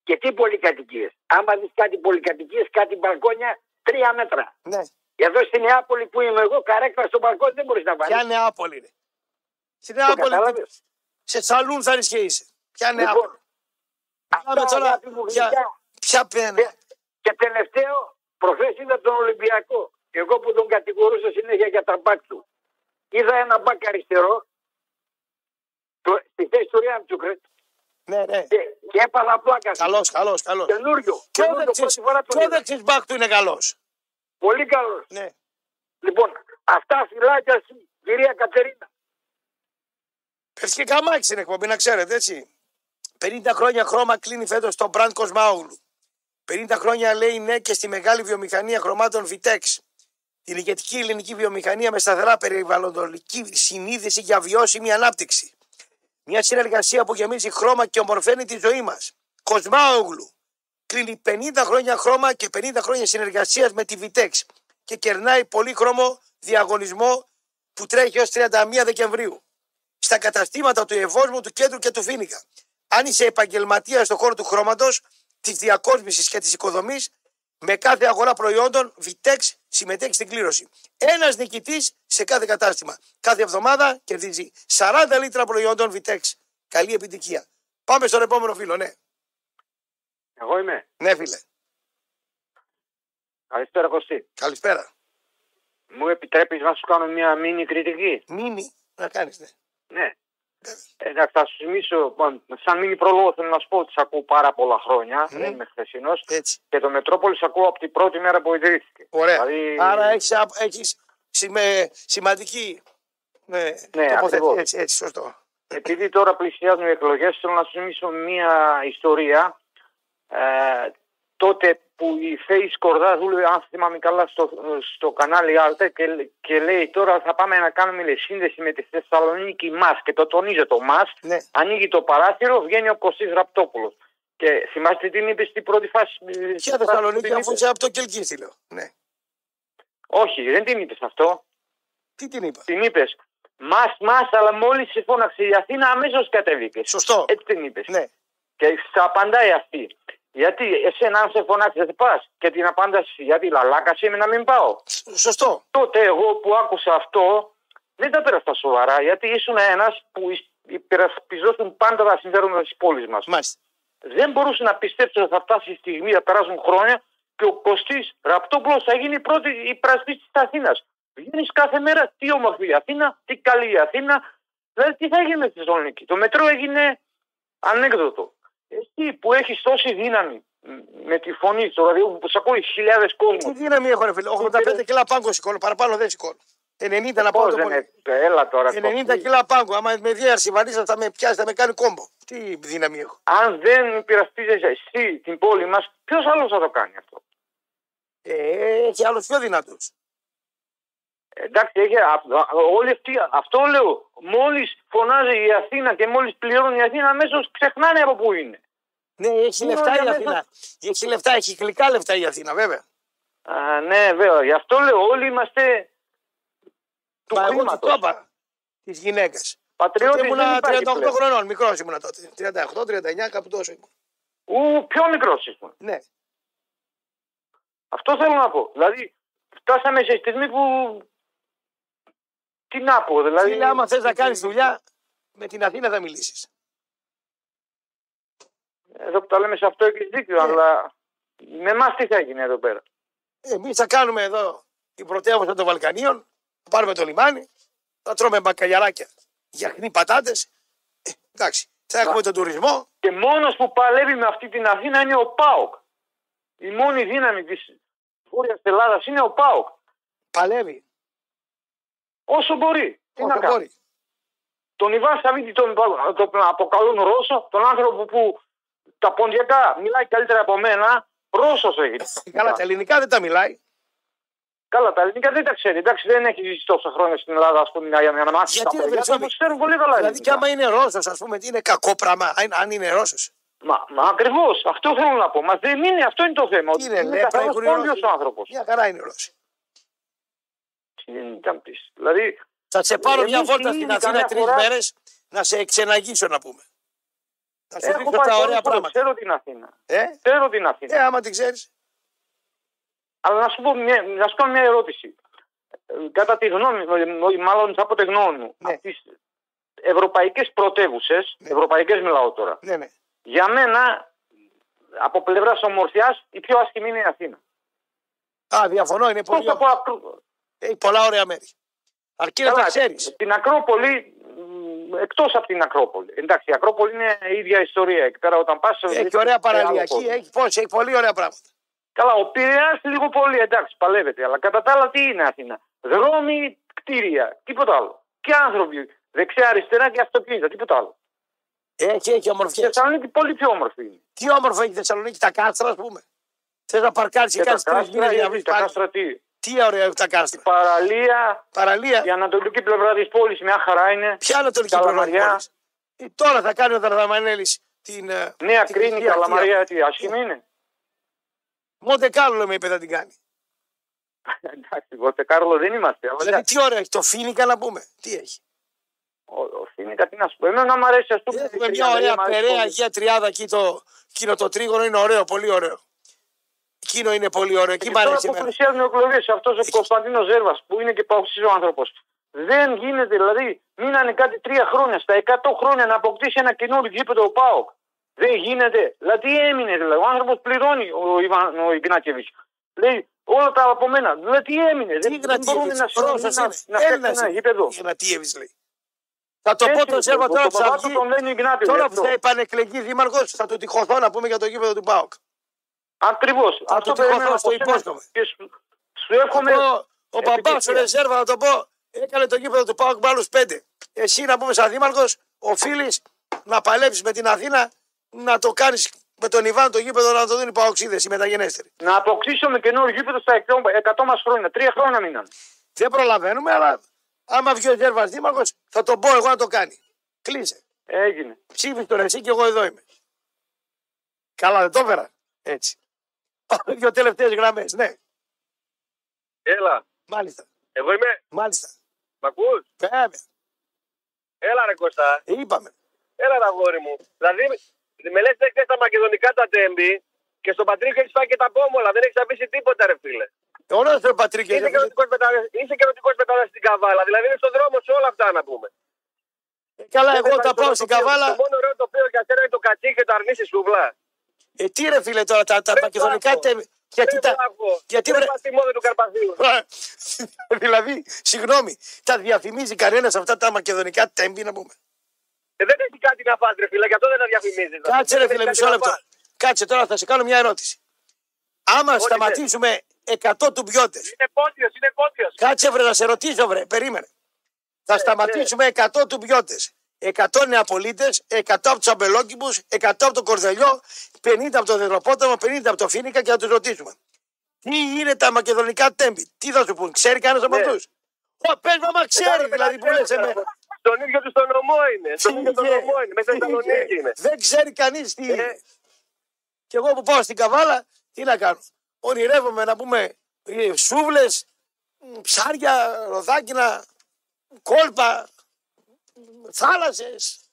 Και τι πολυκατοικίες; Άμα δεις κάτι πολυκατοικίες, κάτι μπαλκόνια, τρία μέτρα. ναι. Εδώ στην Νεάπολη που είμαι εγώ, καρέκλα στο μπαλκόνι δεν μπορείς να βάλεις. Ποια Νεάπολη είναι; Στη Το Νεάπολη, κατάλαβες. σε σαλούν θα ρίξει και είσαι. Ποια Νεάπολη. Λοιπόν, Μιλάμε αυτά, τώρα, αγάπη μου, ποια, γλυκιά. ποια πένα; Και, και τελευταίο, προχθές είδα τον Ολυμπιακό. Εγώ που τον κατηγορούσα συνέχεια για τα μπακ του. Είδα ένα μπακ αριστερό, το, στη θέση του Ριάν Τσούκρετ, Ναι, ναι. και, και έπαθα πλάκα. Καλός, καλός, καλός. Καινούριο. Και ο Καινούριο, δεξής, πρώτη φορά τον και ο είδα. δεξής μπακ του είναι καλός. Πολύ καλός. Ναι. Λοιπόν, αυτά φυλάκια σου, κυρία Κατερίνα. Πέφτει και καμάκι στην εκπομπή, να ξέρετε, έτσι. 50 χρόνια χρώμα κλείνει φέτος το Μπραντ Κοσμάουλου. 50 χρόνια λέει ναι και στη μεγάλη βιομηχανία χρωμάτων Vitex. Την ηγετική ελληνική βιομηχανία με σταθερά περιβαλλοντολική συνείδηση για βιώσιμη ανάπτυξη. Μια συνεργασία που γεμίζει χρώμα και ομορφαίνει τη ζωή μας. Κοσμάογλου. Κλείνει 50 χρόνια χρώμα και 50 χρόνια συνεργασίας με τη Vitex και κερνάει πολύχρωμο διαγωνισμό που τρέχει ως 31 Δεκεμβρίου στα καταστήματα του Ευόσμου, του Κέντρου και του Φίνικα. Αν είσαι επαγγελματίας στον χώρο του χρώματος, της διακόσμησης και της οικοδομής, με κάθε αγορά προϊόντων, Vitex συμμετέχει στην κλήρωση. Ένας νικητής σε κάθε κατάστημα. Κάθε εβδομάδα κερδίζει 40 λίτρα προϊόντων Vitex. Καλή επιτυχία. Πάμε στον επόμενο φίλο, ναι. Εγώ είμαι. Ναι, φίλε. Καλησπέρα Κωστή. Καλησπέρα. Μου επιτρέπεις να σου κάνω μια μίνι κριτική; Μίνι, να κάνεις, ναι. Ναι. Εντάξει, θα σου θυμίσω, λοιπόν, σαν μίνι προλόγο θέλω να σου πω ότι σε ακούω πάρα πολλά χρόνια. Μμμ. Δεν είμαι χθεσινός. Έτσι. Και το Μετρόπολης ακούω από την πρώτη μέρα που ιδρύθηκε. Ωραία. Δηλαδή, Άρα έχεις έχεις σημα- σημαντική ναι, Ναι, τοποθέτηση. ακριβώς. Έτσι, έτσι, σωστό. Επειδή τώρα πλησιάζουν οι εκλογές, θέλω να σου θυμίσω μια ιστορία. Ε, τότε που η Φέης Σκορδά δούλευε, αν θυμάμαι καλά, στο, στο κανάλι Άλτε και, και λέει τώρα θα πάμε να κάνουμε λέει, σύνδεση με τη Θεσσαλονίκη ΜΑΣ και το τονίζω το ΜΑΣ. Ναι. Ανοίγει το παράθυρο, βγαίνει ο Κωστής Ραπτόπουλος. Και θυμάστε τι είπε στην πρώτη φάση. Ποια Θεσσαλονίκη, αφού είσαι από το Κελκύθι, λέω. Ναι. Όχι, δεν την είπες αυτό. Τι την είπα; Την είπες. Μας, μας, αλλά μόλις σε φώναξε η Αθήνα, αμέσως κατέβηκες. Σωστό. Έτσι την είπες. Ναι. Και σε απαντάει αυτή. Γιατί εσένα, αν σε φωνάξεις, δεν πας. Και την απάνταση, γιατί λαλάκα είμαι να μην πάω. Σ- Σωστό. Τότε εγώ που άκουσα αυτό, δεν τα πήρα στα σοβαρά. Γιατί ήσουν ένας που υπερασπιζόσουν πάντα τα συμφέροντα της πόλης μας. Μάλιστα. Δεν μπορούσα να πιστέψω ότι θα φτάσει η στιγμή, θα περάσουν χρόνια και ο Κωστής Ραπτόπουλος θα γίνει η πρώτη υπρασπιστή της Αθήνας. Βγαίνεις κάθε μέρα τι όμορφη η Αθήνα, τι καλή η Αθήνα. Δηλαδή τι θα γίνει με τη Θεσσαλονίκη; Το μετρό έγινε ανέκδοτο. Εσύ που έχεις τόση δύναμη μ, με τη φωνή στο ραδιό που σε ακούει χιλιάδες Τι κόσμος. δύναμη έχω, ρε φίλε. 85 κιλά πάγκο σηκώνω, παραπάνω δεν σηκώνω. 90 να πάω Πώς το δεν πολύ. είναι, έλα τώρα. 90 Κωστή. κιλά πάγκο. Άμα με δει αρσιβανίστα θα με πιάσει, θα με κάνει κόμπο. Τι δύναμη έχω. Αν δεν υπερασπίζεσαι εσύ την πόλη μας, ποιος άλλος θα το κάνει αυτό; Ε, έχει άλλους πιο δυνατούς. Εντάξει, έχει, α- α- όλοι αυτοί, αυτό λέω. Μόλις φωνάζει η Αθήνα και μόλις πληρώνει η Αθήνα, αμέσως ξεχνάνε από πού είναι. Ναι, έχει Είναι λεφτά όλοι η αμέσως- Αθήνα. Έχει λεφτά, έχει γλυκά λεφτά η Αθήνα, βέβαια. Α, ναι, βέβαια. Γι' αυτό λέω, όλοι είμαστε του Μα εγώ τι χρήματο. το είπα. Τις γυναίκες. Πατριώτης δεν ήμουνα υπάρχει 38 πλέον. χρονών, μικρός ήμουνα τότε. 38-39, κάπου τόσο ήμουν. Ου, πιο μικρός ήσουν. Ναι. Αυτό θέλω να πω. Δηλαδή, φτάσαμε σε στιγμή που. Τι να πω, δηλαδή. Φίλε, άμα θες να κάνεις δουλειά, με την Αθήνα θα μιλήσεις. Εδώ που τα λέμε σε αυτό έχεις δίκιο, Ναι. αλλά με εμάς τι θα γίνει εδώ πέρα; Εμείς θα κάνουμε εδώ την πρωτεύουσα των Βαλκανίων, θα πάρουμε το λιμάνι, θα τρώμε μπακαλιαράκια, γιαχνί πατάτες. Ε, εντάξει, θα έχουμε τον τουρισμό. Και μόνος που παλεύει με αυτή την Αθήνα είναι ο ΠΑΟΚ. Η μόνη δύναμη της Βόρειας Ελλάδας είναι ο ΠΑΟΚ. Παλεύει. Όσο μπορεί. Τι Όσο να κάνει. μπορεί. Τον Ιβάν Σαββίδη τον, τον αποκαλούν Ρώσο, τον άνθρωπο που τα ποντιακά μιλάει καλύτερα από μένα, Ρώσος έγινε. Καλά, τα ελληνικά δεν τα μιλάει. Καλά, τα ελληνικά δεν τα ξέρει. Εντάξει, δεν έχει ζήσει τόσα χρόνια στην Ελλάδα, ας πούμε, για να μάθει τα Γιατί, ρε παιδιά. Βερσόνη, τους ξέρουν πολύ καλά. Δηλαδή, ελληνικά. και άμα είναι Ρώσος, ας πούμε, τι είναι κακό πράγμα, αν- αν είναι Ρώσος. Μα, μα ακριβώς, αυτό θέλω να πω. Μα δεν είναι, αυτό είναι το θέμα. ότι Είναι είναι λέπρα, καθαρός έχουν πόντιος Ρώσοι. ο άνθρωπος. Μια χαρά είναι Ρώσοι. Δηλαδή, Θα σε πάρω μια Εμείς βόλτα ήδη στην Αθήνα καμιά τρεις φορά- μέρες να σε εξεναγήσω να πούμε. Θα σου έχω δείξω πάει τα πολλές ωραία φορές, πράγματα. Ξέρω την Αθήνα. Ε, Ξέρω την Αθήνα. ε άμα την ξέρεις. Αλλά να σου, πω μια, να σου κάνω μια ερώτηση. Ε, Κατά τη γνώμη μου, ή μάλλον θα πω τη γνώμη μου, Ναι. από τις ευρωπαϊκές πρωτεύουσες, Ναι. ευρωπαϊκές μιλάω τώρα, Ναι, ναι. για μένα από πλευράς ομορφιάς η πιο άσχημη είναι η Αθήνα. Α, διαφωνώ, είναι Πώς πολύ. θα πω ακρού- Έχει πολλά ωραία μέρη. Αρκεί να τα Καλά, ξέρεις. Την Ακρόπολη, εκτός από την Ακρόπολη. Εντάξει, η Ακρόπολη είναι η ίδια ιστορία. Εκεί πέρα όταν πας. Έχει ωραία παραλιακή, έχει πώς, έχει πολύ ωραία πράγματα. Καλά, ο Πειραιάς λίγο πολύ εντάξει, παλεύεται. Αλλά κατά τα άλλα τι είναι Αθήνα; Δρόμοι, κτίρια, τίποτα άλλο. Και άνθρωποι, δεξιά-αριστερά και αυτοκίνητα, τίποτα άλλο. Έχει, έχει Η ομορφιές. Θεσσαλονίκη πολύ πιο όμορφη είναι. Τι όμορφο έχει η Θεσσαλονίκη, τα κάστρα, ας πούμε. Θες να παρκάρεις και Και τα κάνεις τρεις κάστρα, μήνες για να γιατί βρεις τα πάλι. κάστρα τι; Τι ωραία έχουν τα κάστρα. Παραλία, Παραλία. η ανατολική πλευρά της πόλης μια χαρά είναι. Ποια ανατολική Καλαμαριά. πλευρά της πόλης; Ε, Τώρα θα κάνει ο Δαρδαμανέλης την. ε, Νέα την Κρίνη, θρησκεία Καλαμαριά, αυτή. τι άσχημη είναι; Μοντε Κάρλο λέμε είπε θα την κάνει. Εντάξει, Βορτε Κάρλο δεν είμαστε. Αλλά Δηλαδή εντάξει, τι ωραία έχει, το φίνικα να πούμε. Τι έχει. ο- ο Φίνικα, τι να σου πω. Εμένα μου αρέσει, ας πούμε. Έχουμε η μια Καλαμαριά, ωραία μ' αρέσει περαία πολύ. Αγία Τριάδα εκεί το, εκείνο το τρίγωνο είναι ωραίο, πολύ ωραίο. Εκείνο είναι πολύ ωραίο. Εκεί Και μ' τώρα αρέσει που εμένα. πλησιάζουν οι εκλογέ, αυτός ο Κωνσταντίνος Ζέρβας που είναι και παοξής ο άνθρωπος. Δεν γίνεται, δηλαδή, μείνανε κάτι τρία χρόνια, στα 100 χρόνια να αποκτήσει ένα καινούριο γήπεδο ο Πάοκ. Δεν γίνεται. Δηλαδή, τι έμεινε, δηλαδή. Ο άνθρωπος πληρώνει ο, Ιβαν, ο Ιγνάτιεβιτ. Λέει όλα τα από μένα. Δηλαδή, τι έμεινε. Τι δεν, δεν μπορούμε να Γνατίεβιτς, Ρώσος να, είναι. να φτιάξουμε Έλληνας ένα είναι. γήπεδο. Γνατίεβιτς λέει. Θα το πω Έτσι, τον Σέρβα ο- τώρα ο που θα παπάς του βγει. τον λένε Ιγνάτιεβιτ, Τώρα γι' που αυτό. θα επανεκλεγεί δήμαρχος, θα το τυχωθώ να πούμε για το γήπεδο του Πάοκ. Ακριβώς. Θα Αυτό το περιμένω τυχωθώ, από στο σένα υπόσχομαι. και σου, σου εύχομαι. Ο, ο παπά ο επιτυχία. Ρεζέρβα, θα το πω, έκανε το γήπεδο του Πάοκ με άλλου πέντε. Εσύ να πούμε σαν δήμαρχος, οφείλεις να παλέψεις με την Αθήνα να το κάνεις με τον Ιβάν το γήπεδο να το δίνει οι Παοξίδες, οι μεταγενέστεροι. Να αποκτήσουμε καινούριο γήπεδο στα 100 μα χρόνια. Τρία χρόνια μείναν. Δεν προλαβαίνουμε, αλλά άμα βγει ο Ζέρβας δήμαρχος, θα τον πω εγώ να το κάνει. Κλείσε. Έγινε. Ψήφι τον εσύ και εγώ εδώ είμαι. Καλά, δεν το έφερα. Έτσι. Πάμε δύο τελευταίες γραμμές. Ναι, Έλα. μάλιστα. Εγώ είμαι. Μάλιστα. Μ' ακούς; Βέβαια. Έλα ρε Κώστα. Είπαμε. Έλα ρε αγόρι μου. Δηλαδή με λες έχεις τα μακεδονικά τα τέμπη και στον Πατρίκο έχεις φάει και τα πόμολα. Δεν έχεις αφήσει τίποτα ρε φίλε. Ωραίο ο Πατρίκη. Είσαι και ρωτικός μετάλλας- Είσαι και ρωτικός μετάλλας στην Καβάλα. Δηλαδή είναι στον δρόμο σε όλα αυτά να πούμε. Καλά, Δεν εγώ υπάρχει τα πάω το στην τοπίο. Καβάλα. Το μόνο ωραίο τοπίο για σένα είναι το κατσί και το αρνίσι σουβλά. Ε, τι ρε φίλε τώρα, τα, τα Ρε, μακεδονικά Πάκο. τε- Γιατί τα. Μπράβο. Γιατί Δεν βρε- πας στη μόδα του Καρπαθίου. δηλαδή, συγγνώμη, τα διαφημίζει κανένας αυτά τα μακεδονικά τέμπη να πούμε. Ε, δεν έχει κάτι να φας ρε φίλε, γι' αυτό δεν τα διαφημίζεις. Κάτσε ρε Δεν φίλε, έχει μισό κάτι να λεπτό. φας. Κάτσε τώρα, θα σε κάνω μια ερώτηση. Άμα Ό,τι σταματήσουμε 100 τουμπιώτε. Είναι πόντιος, είναι πόντιος. Κάτσε βρε να σε ρωτήσω βρε, περίμενε. Θα σταματήσουμε 100 τουμπιώτες. 100 νεαπολίτε, 100 από τους αμπελόκηπους, 100 από το κορδελιό, 50 από το δεδροπόταμο, 50 από το φίνικα και να τους ρωτήσουμε. Τι είναι τα μακεδονικά τέμπη, τι θα σου πούν, ξέρει κανένας από Ναι. αυτούς; Ω, πες μου, άμα ξέρει δηλαδή που λες εμένα. Στον ίδιο του τον νομό είναι. Στον ίδιο τον Τι νομό είναι; Μέσα στη Θεσσαλονίκη είναι. Δεν ξέρει κανείς τι είναι. Ε. Και εγώ που πάω στην Καβάλα, τι να κάνω; Ονειρεύομαι να πούμε σούβλες, ψάρια, ροδάκινα, κόλπα, θάλασσες,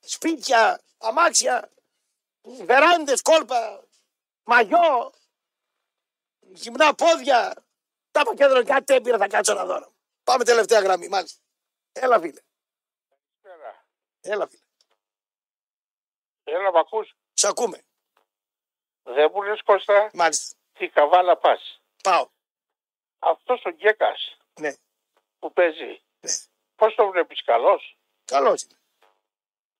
σπίτια, αμάξια, βεράντες, κόλπα, μαγιό, γυμνά πόδια. Τα μακεδονικά τέμπηρα θα κάτσω να δω. Πάμε τελευταία γραμμή, μάλιστα. Έλα, φίλε. Έλα, φίλε. Έλα, μ' ακούς; Σ' ακούμε. Δεν μου λες Κώστα, Μάλιστα. τι καβάλα πας. Πάω. Αυτός ο Γκέκας Ναι. που παίζει, Ναι. Πώς το βλέπεις καλός; Καλός είναι.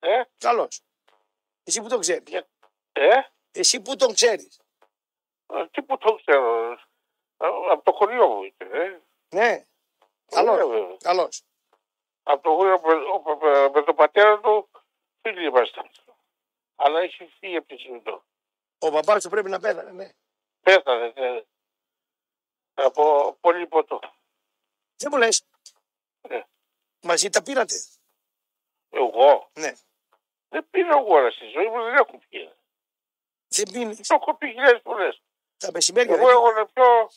Ε, Καλός. Εσύ που τον ξέρεις. ε, Εσύ που τον ξέρεις. ε, τι που το ξέρω. Ε, Από το χωριό μου είναι. Ε. Ναι. Ε, Καλό. βέβαια. Καλός. Από το χωριό με, ο- με- με τον πατέρα του φίλοι ήμασταν. Αλλά έχει φύγει από τη ζωή του. Ο μπαμπάς του πρέπει να πέθανε, ναι. Πέθανε. ναι. Από πολύ ποτό. Δεν μου λες. Ναι. Μαζί τα πήρατε; Εγώ; Ναι. δεν πήρα εγώ στη ζωή μου, δεν έχω πει. Δεν πίνεις; Το έχω πει χιλιάδες φορές. Τα μεσημέρια Εγώ δεν έχω να πιω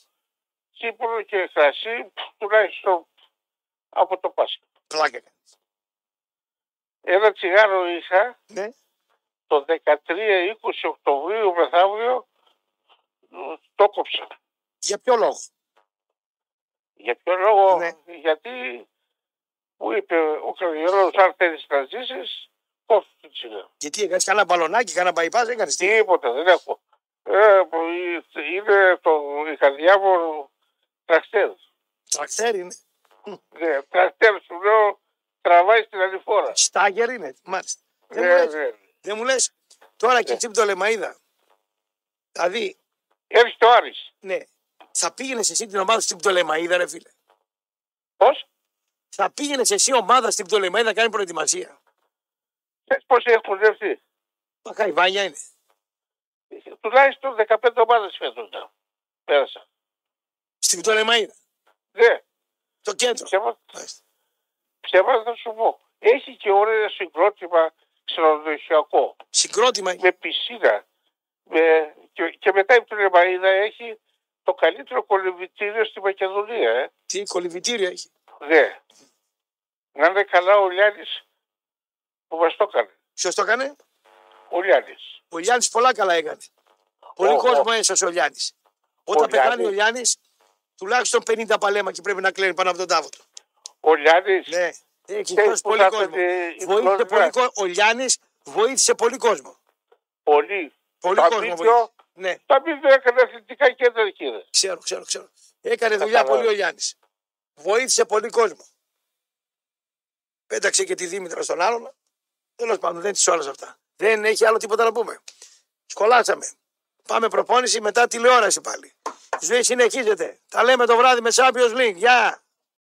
τσίπουρο και κρασί τουλάχιστον από το Πάσχα. Πλάκα. κάνεις. Ένα τσιγάρο είχα Ναι. το 13-20 Οκτωβρίου μεθαύριο το κόψα. Για ποιο λόγο; Για ποιο λόγο, Ναι. γιατί μου είπε ο καρδιολόγος αν θέλεις να ζήσεις, κόψε το τσιγάρο. Γιατί έκανες κανένα μπαλονάκι, κανένα bypass, έκανες τι; Τίποτα δεν έχω. Ε, που είναι το, η καρδιά μου τραχτέρ. Τρακτέρ είναι; Ναι, τραχτέρ σου λέω τραβάει στην άλλη φορά. Στάγερ είναι. Μάλιστα. Δεν μου Ναι, λες, ναι. δεν μου λες, τώρα και τσίπ το λεμαίδα. Δηλαδή, Έρχεται ο Άρης. ναι, θα πήγαινες εσύ την ομάδα στην Πτολεμαίδα, ρε φίλε; Πώς; Θα πήγαινες εσύ ομάδα στην Πτολεμαίδα να κάνει προετοιμασία. Ξέρεις πώς έχουν δεχθεί. Μα καϊβάνια είναι. Τουλάχιστον 15 ομάδες φέτος να πέρασα. Στην Πτολεμαίδα. Ναι, Το κέντρο. ψέμα, Μάλιστα. ψέμα θα σου πω. Έχει και ωραίο συγκρότημα ξενοδοχειακό. Συγκρότημα. Με πισίνα. Με, και, και μετά η Πτολεμαίδα έχει το καλύτερο κολυμπητήριο στη Μακεδονία. Ε. Τι κολυβητήριο έχει. Ναι. Να είναι καλά ο Λιάννης που μας το έκανε. Ποιος το έκανε; Ο Λιάννης. Ο Λιάννης πολλά καλά έκανε. Πολύ Ω, κόσμο ω. έσωσε ο Λιάννης. Όταν Ο πεθάνει ο Λιάννης. Λιάννη, τουλάχιστον 50 παλέμα και πρέπει να κλαίνει πάνω από τον τάφο του. Ο Λιάννης Ναι. Έχει Ξέρεις σώσει που πολύ θα κόσμο. έπαιρνε η Βοήθησε Φλόρινα; πολύ κόσμο. Ο Λιάννης βοήθησε πολύ κόσμο. πολύ. Πολύ Τα κόσμο βίντεο- βοήθησε. Ναι, Τα βίντεο έκανε αθλητικά κέντρα εκεί. ρε. ξέρω, ξέρω, ξέρω. Έκανε δουλειά Καταλάβω. πολύ ο Γιάννη. Βοήθησε πολύ κόσμο. Πέταξε και τη Δήμητρα στον άλλον. Τέλος πάντων, δεν τι όλες αυτά. Δεν έχει άλλο τίποτα να πούμε. Σκολάσαμε. Πάμε προπόνηση μετά τηλεόραση πάλι. Η ζωή συνεχίζεται. Τα λέμε το βράδυ με Champions League. Γεια!